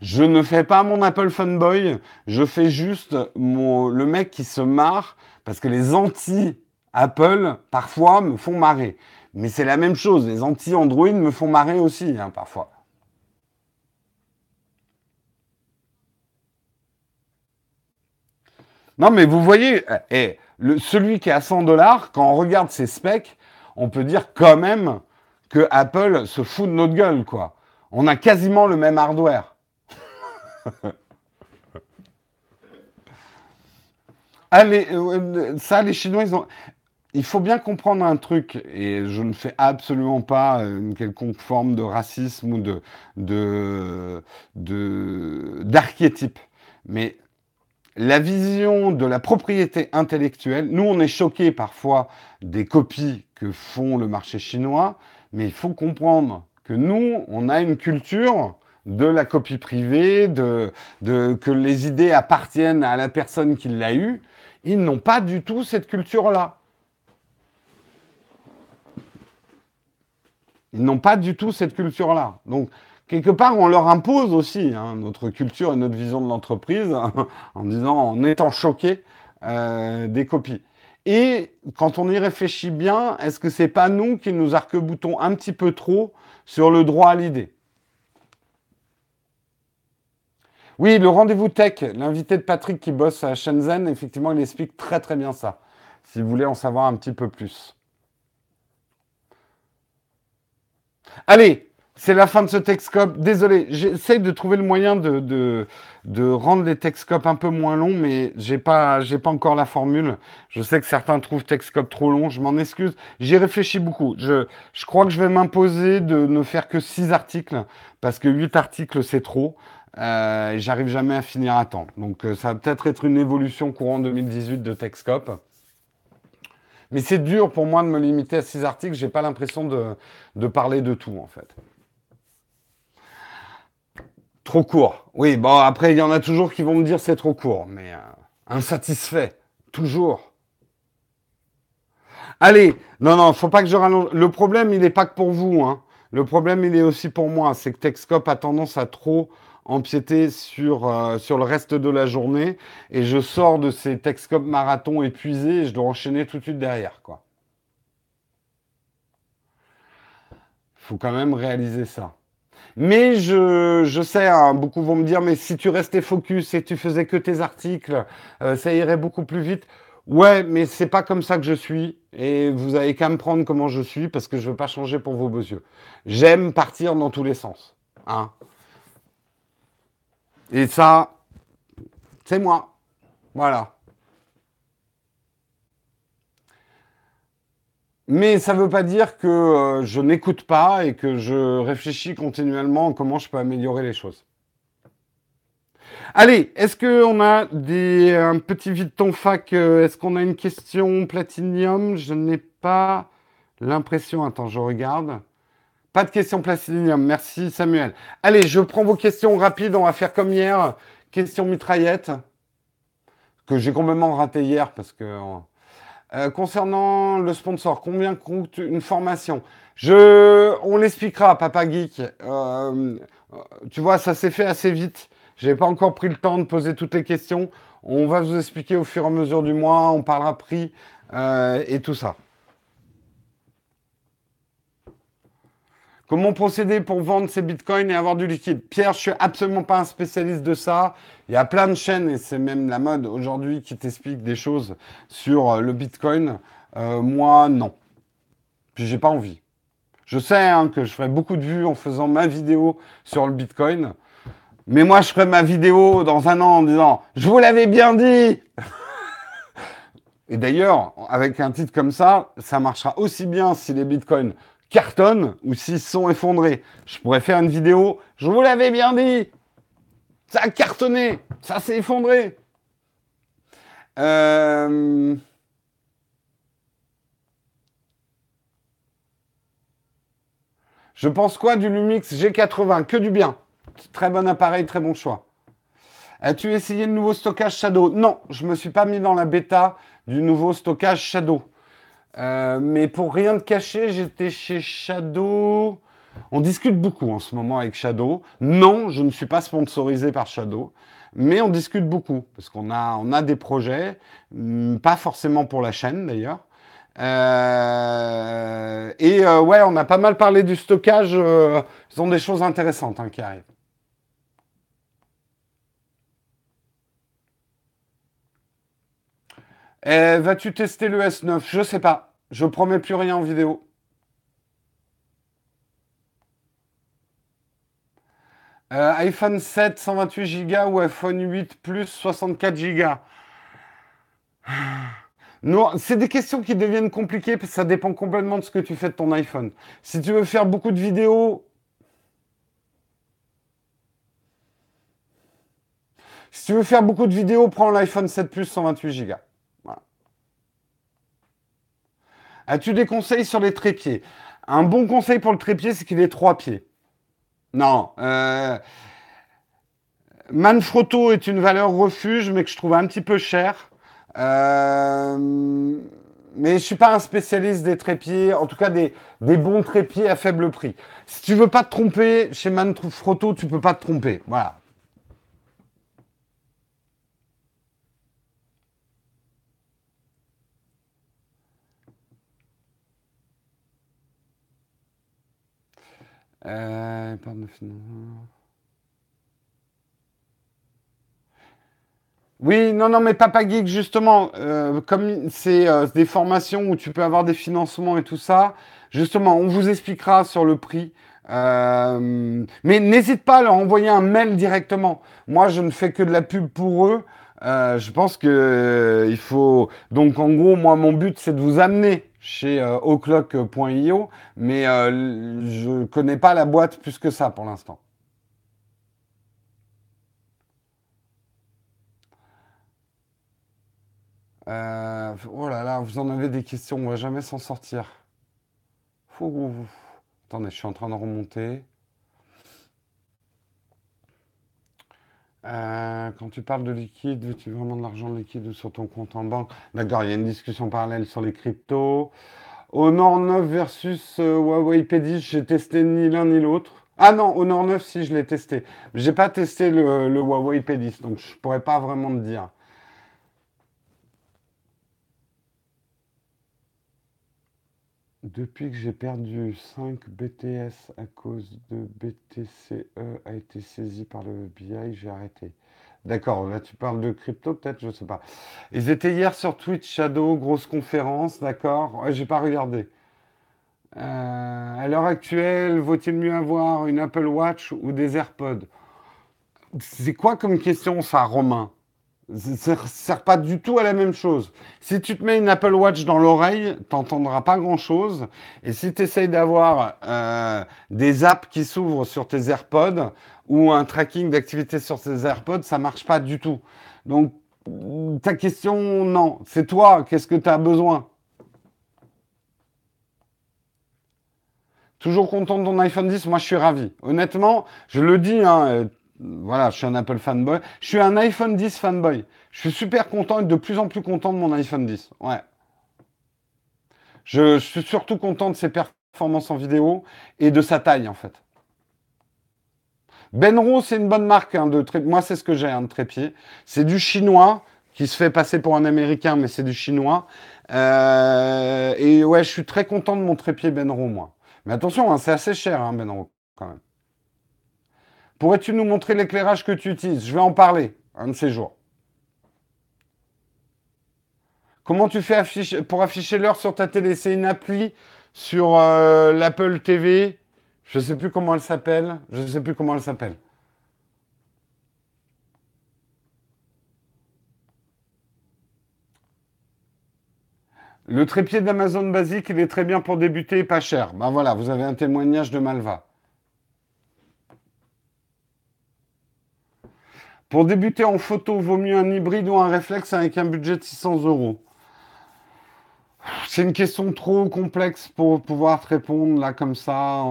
Je ne fais pas mon Apple fanboy, je fais juste mon, le mec qui se marre parce que les anti-Apple, parfois, me font marrer. Mais c'est la même chose, les anti-Android me font marrer aussi, hein, parfois. Non, mais vous voyez, eh, le, celui qui est à 100 dollars, quand on regarde ses specs, on peut dire quand même que Apple se fout de notre gueule, quoi. On a quasiment le même hardware. Allez, euh, ça, les Chinois, ils ont. Il faut bien comprendre un truc, et je ne fais absolument pas une quelconque forme de racisme ou d'archétype. Mais la vision de la propriété intellectuelle, nous on est choqués parfois des copies que font le marché chinois, mais il faut comprendre que nous, on a une culture de la copie privée, de, que les idées appartiennent à la personne qui l'a eu. Ils n'ont pas du tout cette culture-là. Ils n'ont pas du tout cette culture-là. Donc, quelque part, on leur impose aussi hein, notre culture et notre vision de l'entreprise en disant, en étant choqués euh, des copies. Et quand on y réfléchit bien, est-ce que c'est pas nous qui nous arc-boutons un petit peu trop sur le droit à l'idée? Oui, le rendez-vous tech, l'invité de Patrick qui bosse à Shenzhen, effectivement, il explique très très bien ça. Si vous voulez en savoir un petit peu plus. Allez, c'est la fin de ce Texcope. Désolé, j'essaie de trouver le moyen de, de, rendre les Texcopes un peu moins longs, mais j'ai pas, j'ai pas encore la formule. Je sais que certains trouvent Texcope trop long, je m'en excuse. J'y réfléchis beaucoup. Je, je crois que je vais m'imposer de ne faire que 6 articles, parce que 8 articles, c'est trop. Euh, J'arrive jamais à finir à temps. Donc euh, ça va peut-être être une évolution courant 2018 de Texcope. Mais c'est dur pour moi de me limiter à 6 articles. J'ai pas l'impression de, de parler de tout, en fait. Trop court. Oui, bon, après, il y en a toujours qui vont me dire c'est trop court, mais euh, insatisfait, toujours. Allez, non, non, faut pas que je rallonge. Le problème, il n'est pas que pour vous. Hein. Le problème, il est aussi pour moi. C'est que Texcope a tendance à trop empiéter sur, euh, sur le reste de la journée. Et je sors de ces Texcope marathon épuisés et je dois enchaîner tout de suite derrière. quoi. faut quand même réaliser ça. Mais je, je sais, hein, beaucoup vont me dire, mais si tu restais focus et tu faisais que tes articles, euh, ça irait beaucoup plus vite. Ouais, mais c'est pas comme ça que je suis. Et vous avez qu'à me prendre comment je suis parce que je veux pas changer pour vos beaux yeux. J'aime partir dans tous les sens. Hein. Et ça, c'est moi. Voilà. Mais ça ne veut pas dire que euh, je n'écoute pas et que je réfléchis continuellement comment je peux améliorer les choses. Allez, est-ce qu'on a des, un petit vide ton fac euh, Est-ce qu'on a une question platinium? Je n'ai pas l'impression. Attends, je regarde. Pas de question platinium. Merci Samuel. Allez, je prends vos questions rapides. On va faire comme hier. Question mitraillette que j'ai complètement raté hier parce que. Euh, concernant le sponsor, combien coûte une formation? Je, on l'expliquera, Papa Geek. Euh, tu vois, ça s'est fait assez vite. J'ai pas encore pris le temps de poser toutes les questions. On va vous expliquer au fur et à mesure du mois. On parlera prix euh, et tout ça. Comment procéder pour vendre ses bitcoins et avoir du liquide? Pierre, je suis absolument pas un spécialiste de ça. Il y a plein de chaînes, et c'est même la mode aujourd'hui, qui t'expliquent des choses sur euh, le bitcoin. Euh, moi, non. Puis j'ai pas envie. Je sais hein, que je ferai beaucoup de vues en faisant ma vidéo sur le bitcoin. Mais moi, je ferai ma vidéo dans un an en disant Je vous l'avais bien dit Et d'ailleurs, avec un titre comme ça, ça marchera aussi bien si les bitcoins cartonnent ou s'ils sont effondrés. Je pourrais faire une vidéo, je vous l'avais bien dit, ça a cartonné, ça s'est effondré. Euh, je pense quoi du Lumix G80 Que du bien. Très bon appareil, très bon choix. As-tu essayé le nouveau stockage Shadow? Non, je ne me suis pas mis dans la bêta du nouveau stockage Shadow. Euh, mais pour rien de cacher, j'étais chez Shadow. On discute beaucoup en ce moment avec Shadow. Non, je ne suis pas sponsorisé par Shadow, mais on discute beaucoup parce qu'on a, on a des projets, hmm, pas forcément pour la chaîne d'ailleurs. Euh, et euh, ouais, on a pas mal parlé du stockage. ils ont des choses intéressantes hein, qui arrivent. Eh, vas-tu tester le S9 Je sais pas. Je promets plus rien en vidéo. Euh, iPhone 7 128 Go ou iPhone 8 Plus 64 Go Non, c'est des questions qui deviennent compliquées parce que ça dépend complètement de ce que tu fais de ton iPhone. Si tu veux faire beaucoup de vidéos, si tu veux faire beaucoup de vidéos, prends l'iPhone 7 Plus 128 Go. As-tu des conseils sur les trépieds? Un bon conseil pour le trépied, c'est qu'il ait trois pieds. Non. Euh, Manfrotto est une valeur refuge, mais que je trouve un petit peu cher. Euh, mais je ne suis pas un spécialiste des trépieds, en tout cas des, bons trépieds à faible prix. Si tu veux pas te tromper, chez Manfrotto, tu peux pas te tromper. Voilà. Euh, oui, non, non, mais Papa Geek, justement, euh, comme c'est euh, des formations où tu peux avoir des financements et tout ça, justement, on vous expliquera sur le prix. mais n'hésite pas à leur envoyer un mail directement. Moi, je ne fais que de la pub pour eux. je pense que il faut. Donc, en gros, moi, mon but, c'est de vous amener chez euh, oclock.io, mais euh, je ne connais pas la boîte plus que ça pour l'instant. Euh, oh là là, vous en avez des questions, on va jamais s'en sortir. Attendez, je suis en train de remonter. Euh, quand tu parles de liquide, veux-tu vraiment de l'argent liquide sur ton compte en banque? D'accord, il y a une discussion parallèle sur les cryptos. Honor 9 versus euh, Huawei P10, j'ai testé ni l'un ni l'autre. Ah non, Honor 9, si, je l'ai testé. J'ai pas testé le, le, Huawei P10, donc je pourrais pas vraiment te dire. Depuis que j'ai perdu 5 BTS à cause de BTCE a été saisi par le BI, j'ai arrêté. D'accord, là tu parles de crypto peut-être, je ne sais pas. Ils étaient hier sur Twitch Shadow, grosse conférence, d'accord. J'ai pas regardé. Euh, à l'heure actuelle, vaut-il mieux avoir une Apple Watch ou des AirPods? C'est quoi comme question ça, Romain? Ça ne sert pas du tout à la même chose. Si tu te mets une Apple Watch dans l'oreille, tu n'entendras pas grand-chose. Et si tu essayes d'avoir euh, des apps qui s'ouvrent sur tes AirPods ou un tracking d'activité sur tes AirPods, ça marche pas du tout. Donc, ta question, non. C'est toi, qu'est-ce que tu as besoin? Toujours content de ton iPhone 10 Moi, je suis ravi. Honnêtement, je le dis, hein, voilà, je suis un Apple fanboy. Je suis un iPhone 10 fanboy. Je suis super content et de plus en plus content de mon iPhone 10. Ouais. Je, suis surtout content de ses performances en vidéo et de sa taille, en fait. Benro, c'est une bonne marque hein, de Moi, c'est ce que j'ai, un de trépied. C'est du chinois qui se fait passer pour un américain, mais c'est du chinois. Euh, et ouais, je suis très content de mon trépied Benro, moi. Mais attention, hein, c'est assez cher, hein, Benro, quand même. Pourrais-tu nous montrer l'éclairage que tu utilises? Je vais en parler un de ces jours. Comment tu fais pour afficher l'heure sur ta télé? C'est une appli sur euh, l'Apple TV. Je ne sais plus comment elle s'appelle. Je ne sais plus comment elle s'appelle. Le trépied d'Amazon basique, il est très bien pour débuter et pas cher. Ben voilà, vous avez un témoignage de Malva. Pour débuter en photo, vaut mieux un hybride ou un réflexe avec un budget de 600 euros. C'est une question trop complexe pour pouvoir te répondre là comme ça.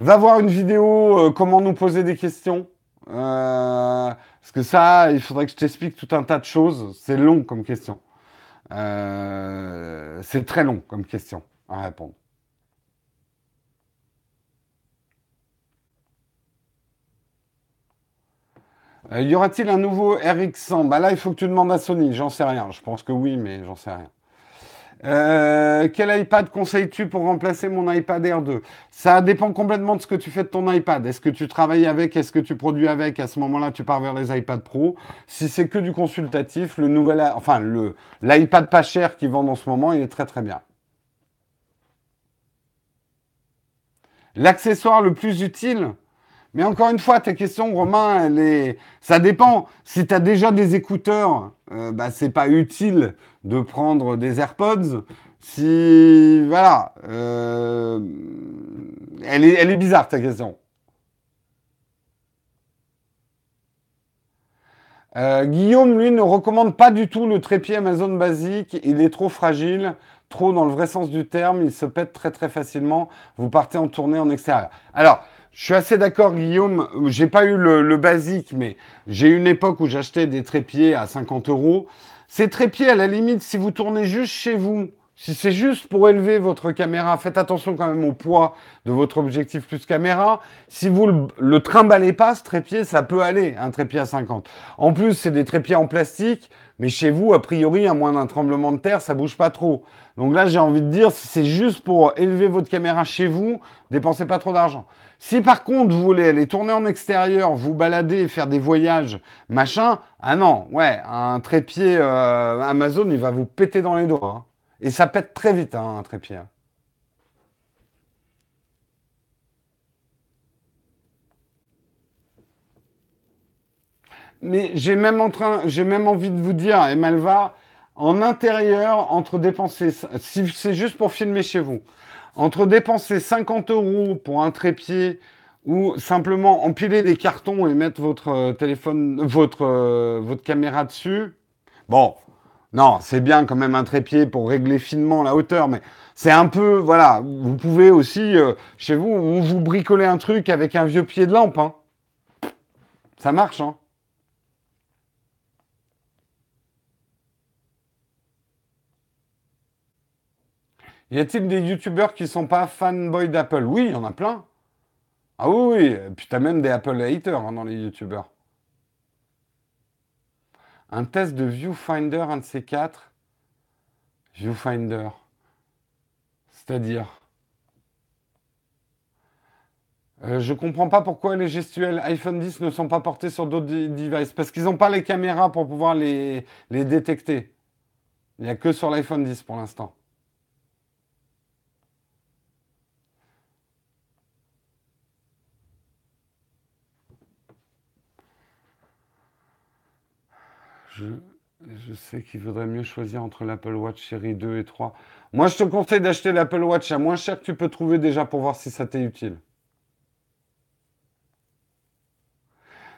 Va voir une vidéo euh, comment nous poser des questions. Euh, parce que ça, il faudrait que je t'explique tout un tas de choses. C'est long comme question. Euh, c'est très long comme question à répondre. Euh, y aura-t-il un nouveau RX100 Bah là, il faut que tu demandes à Sony. J'en sais rien. Je pense que oui, mais j'en sais rien. Euh, quel iPad conseilles-tu pour remplacer mon iPad R2 Ça dépend complètement de ce que tu fais de ton iPad. Est-ce que tu travailles avec? Est-ce que tu produis avec? À ce moment-là, tu pars vers les iPad Pro. Si c'est que du consultatif, le nouvel, enfin le l'iPad pas cher qui vend en ce moment, il est très très bien. L'accessoire le plus utile? Mais encore une fois, ta question, Romain, elle est... ça dépend. Si tu as déjà des écouteurs, euh, bah, c'est pas utile de prendre des AirPods. Si. Voilà. Euh, elle, est, bizarre, ta question. Euh, Guillaume, lui, ne recommande pas du tout le trépied Amazon basique. Il est trop fragile, trop dans le vrai sens du terme. Il se pète très très facilement. Vous partez en tournée en extérieur. Alors, je suis assez d'accord, Guillaume. J'ai pas eu le, basique, mais j'ai eu une époque où j'achetais des trépieds à 50 euros. Ces trépieds, à la limite, si vous tournez juste chez vous, si c'est juste pour élever votre caméra, faites attention quand même au poids de votre objectif plus caméra. Si vous le, le trimballez pas, ce trépied, ça peut aller, un trépied à 50. En plus, c'est des trépieds en plastique, mais chez vous, a priori, à moins d'un tremblement de terre, ça bouge pas trop. Donc là, j'ai envie de dire, si c'est juste pour élever votre caméra chez vous, dépensez pas trop d'argent. Si par contre vous voulez aller tourner en extérieur, vous balader, faire des voyages, machin, ah non, ouais, un trépied euh, Amazon, il va vous péter dans les doigts. Hein. Et ça pète très vite, hein, un trépied. Mais j'ai même, en train, j'ai même envie de vous dire, et Malva, en intérieur, entre dépenser, si c'est juste pour filmer chez vous, entre dépenser 50 euros pour un trépied ou simplement empiler des cartons et mettre votre euh, téléphone, votre, euh, votre caméra dessus, bon, non, c'est bien quand même un trépied pour régler finement la hauteur, mais c'est un peu, voilà, vous pouvez aussi, euh, chez vous, vous bricoler un truc avec un vieux pied de lampe, hein. Ça marche, hein. Y a-t-il des youtubeurs qui sont pas fanboys d'Apple? Oui, il y en a plein. Ah oui, oui. Puis t'as même des Apple haters hein, dans les youtubeurs. Un test de Viewfinder, un de ces quatre. Viewfinder. C'est-à-dire euh, Je comprends pas pourquoi les gestuels iPhone 10 ne sont pas portés sur d'autres devices. Parce qu'ils n'ont pas les caméras pour pouvoir les, les détecter. Il n'y a que sur l'iPhone 10 pour l'instant. Je, sais qu'il vaudrait mieux choisir entre l'Apple Watch série 2 et 3. Moi, je te conseille d'acheter l'Apple Watch à moins cher que tu peux trouver déjà pour voir si ça t'est utile.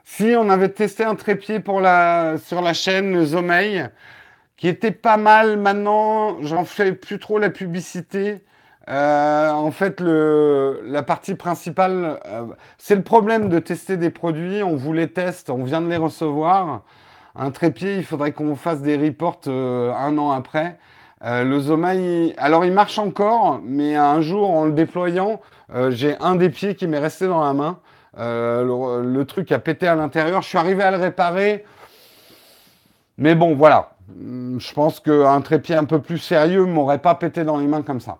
Si on avait testé un trépied pour la, sur la chaîne Zomeil, qui était pas mal maintenant, j'en fais plus trop la publicité. Euh, en fait, la partie principale, euh, c'est le problème de tester des produits. On vous les teste, on vient de les recevoir. Un trépied, il faudrait qu'on fasse des reports euh, un an après. le Zoma, alors il marche encore, mais un jour, en le déployant, j'ai un des pieds qui m'est resté dans la main. Le, le, truc a pété à l'intérieur. Je suis arrivé à le réparer. Mais bon, voilà. Je pense qu'un trépied un peu plus sérieux m'aurait pas pété dans les mains comme ça.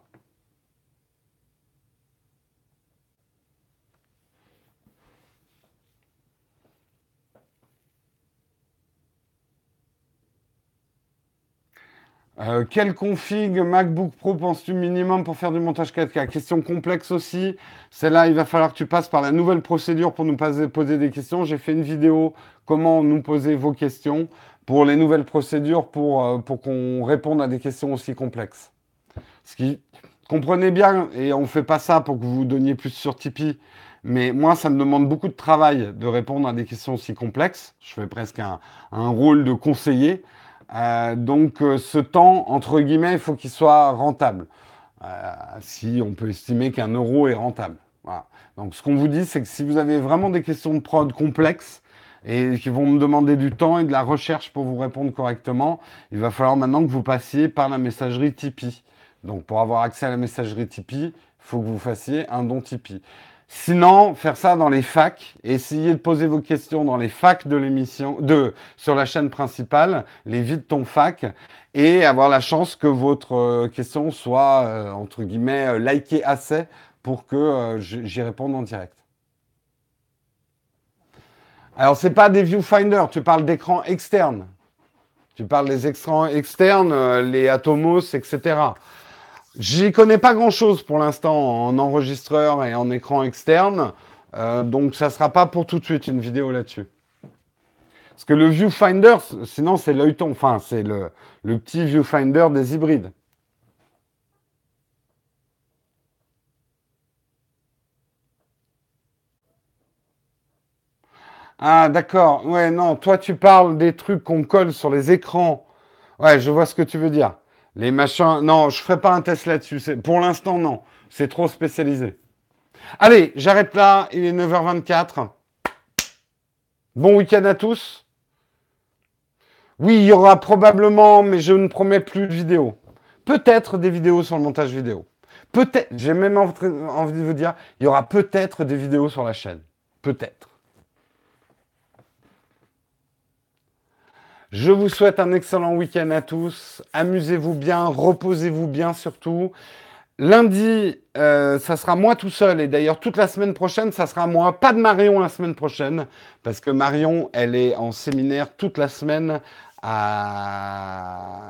Euh, quelle config MacBook Pro penses-tu minimum pour faire du montage 4K Question complexe aussi. Celle-là, il va falloir que tu passes par la nouvelle procédure pour nous poser des questions. J'ai fait une vidéo comment nous poser vos questions pour les nouvelles procédures pour, euh, pour qu'on réponde à des questions aussi complexes. Ce qui, comprenez bien, et on ne fait pas ça pour que vous donniez plus sur Tipeee, mais moi, ça me demande beaucoup de travail de répondre à des questions aussi complexes. Je fais presque un, un rôle de conseiller. Euh, donc euh, ce temps, entre guillemets, il faut qu'il soit rentable. Euh, si on peut estimer qu'un euro est rentable. Donc ce qu'on vous dit, c'est que si vous avez vraiment des questions de prod complexes et qui vont me demander du temps et de la recherche pour vous répondre correctement, il va falloir maintenant que vous passiez par la messagerie Tipeee. Donc pour avoir accès à la messagerie Tipeee, il faut que vous fassiez un don Tipeee. Sinon, faire ça dans les facs, essayer de poser vos questions dans les facs de l'émission, de, sur la chaîne principale, les vides ton fac, et avoir la chance que votre euh, question soit, euh, entre guillemets, euh, likée assez pour que j'y réponde en direct. Alors, c'est pas des viewfinders, tu parles d'écrans externes. Tu parles des écrans externes, les Atomos, etc. J'y connais pas grand-chose pour l'instant en enregistreur et en écran externe, euh, donc ça sera pas pour tout de suite une vidéo là-dessus. Parce que le viewfinder, sinon c'est l'œilleton, enfin c'est le petit viewfinder des hybrides. Ah d'accord, ouais non, toi tu parles des trucs qu'on colle sur les écrans. Ouais, je vois ce que tu veux dire. Les machins, non, je ferai pas un test là-dessus. Pour l'instant, non. C'est trop spécialisé. Allez, j'arrête là. Il est 9h24. Bon week-end à tous. Oui, il y aura probablement, mais je ne promets plus de vidéos. Peut-être des vidéos sur le montage vidéo. Peut-être, j'ai même envie de vous dire, il y aura peut-être des vidéos sur la chaîne. Peut-être. Je vous souhaite un excellent week-end à tous. Amusez-vous bien, reposez-vous bien surtout. Lundi, euh, ça sera moi tout seul. Et d'ailleurs, toute la semaine prochaine, ça sera moi. Pas de Marion la semaine prochaine. Parce que Marion, elle est en séminaire toute la semaine à...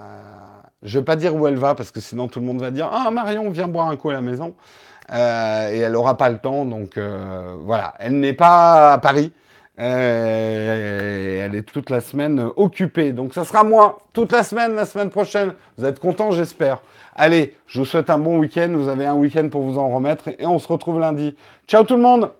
Je ne vais pas dire où elle va, parce que sinon tout le monde va dire Ah, Marion, viens boire un coup à la maison. Euh, et elle n'aura pas le temps. Donc euh, voilà, elle n'est pas à Paris. Euh, elle est toute la semaine occupée. Donc ça sera moi toute la semaine, la semaine prochaine. Vous êtes contents, j'espère. Allez, je vous souhaite un bon week-end. Vous avez un week-end pour vous en remettre et on se retrouve lundi. Ciao tout le monde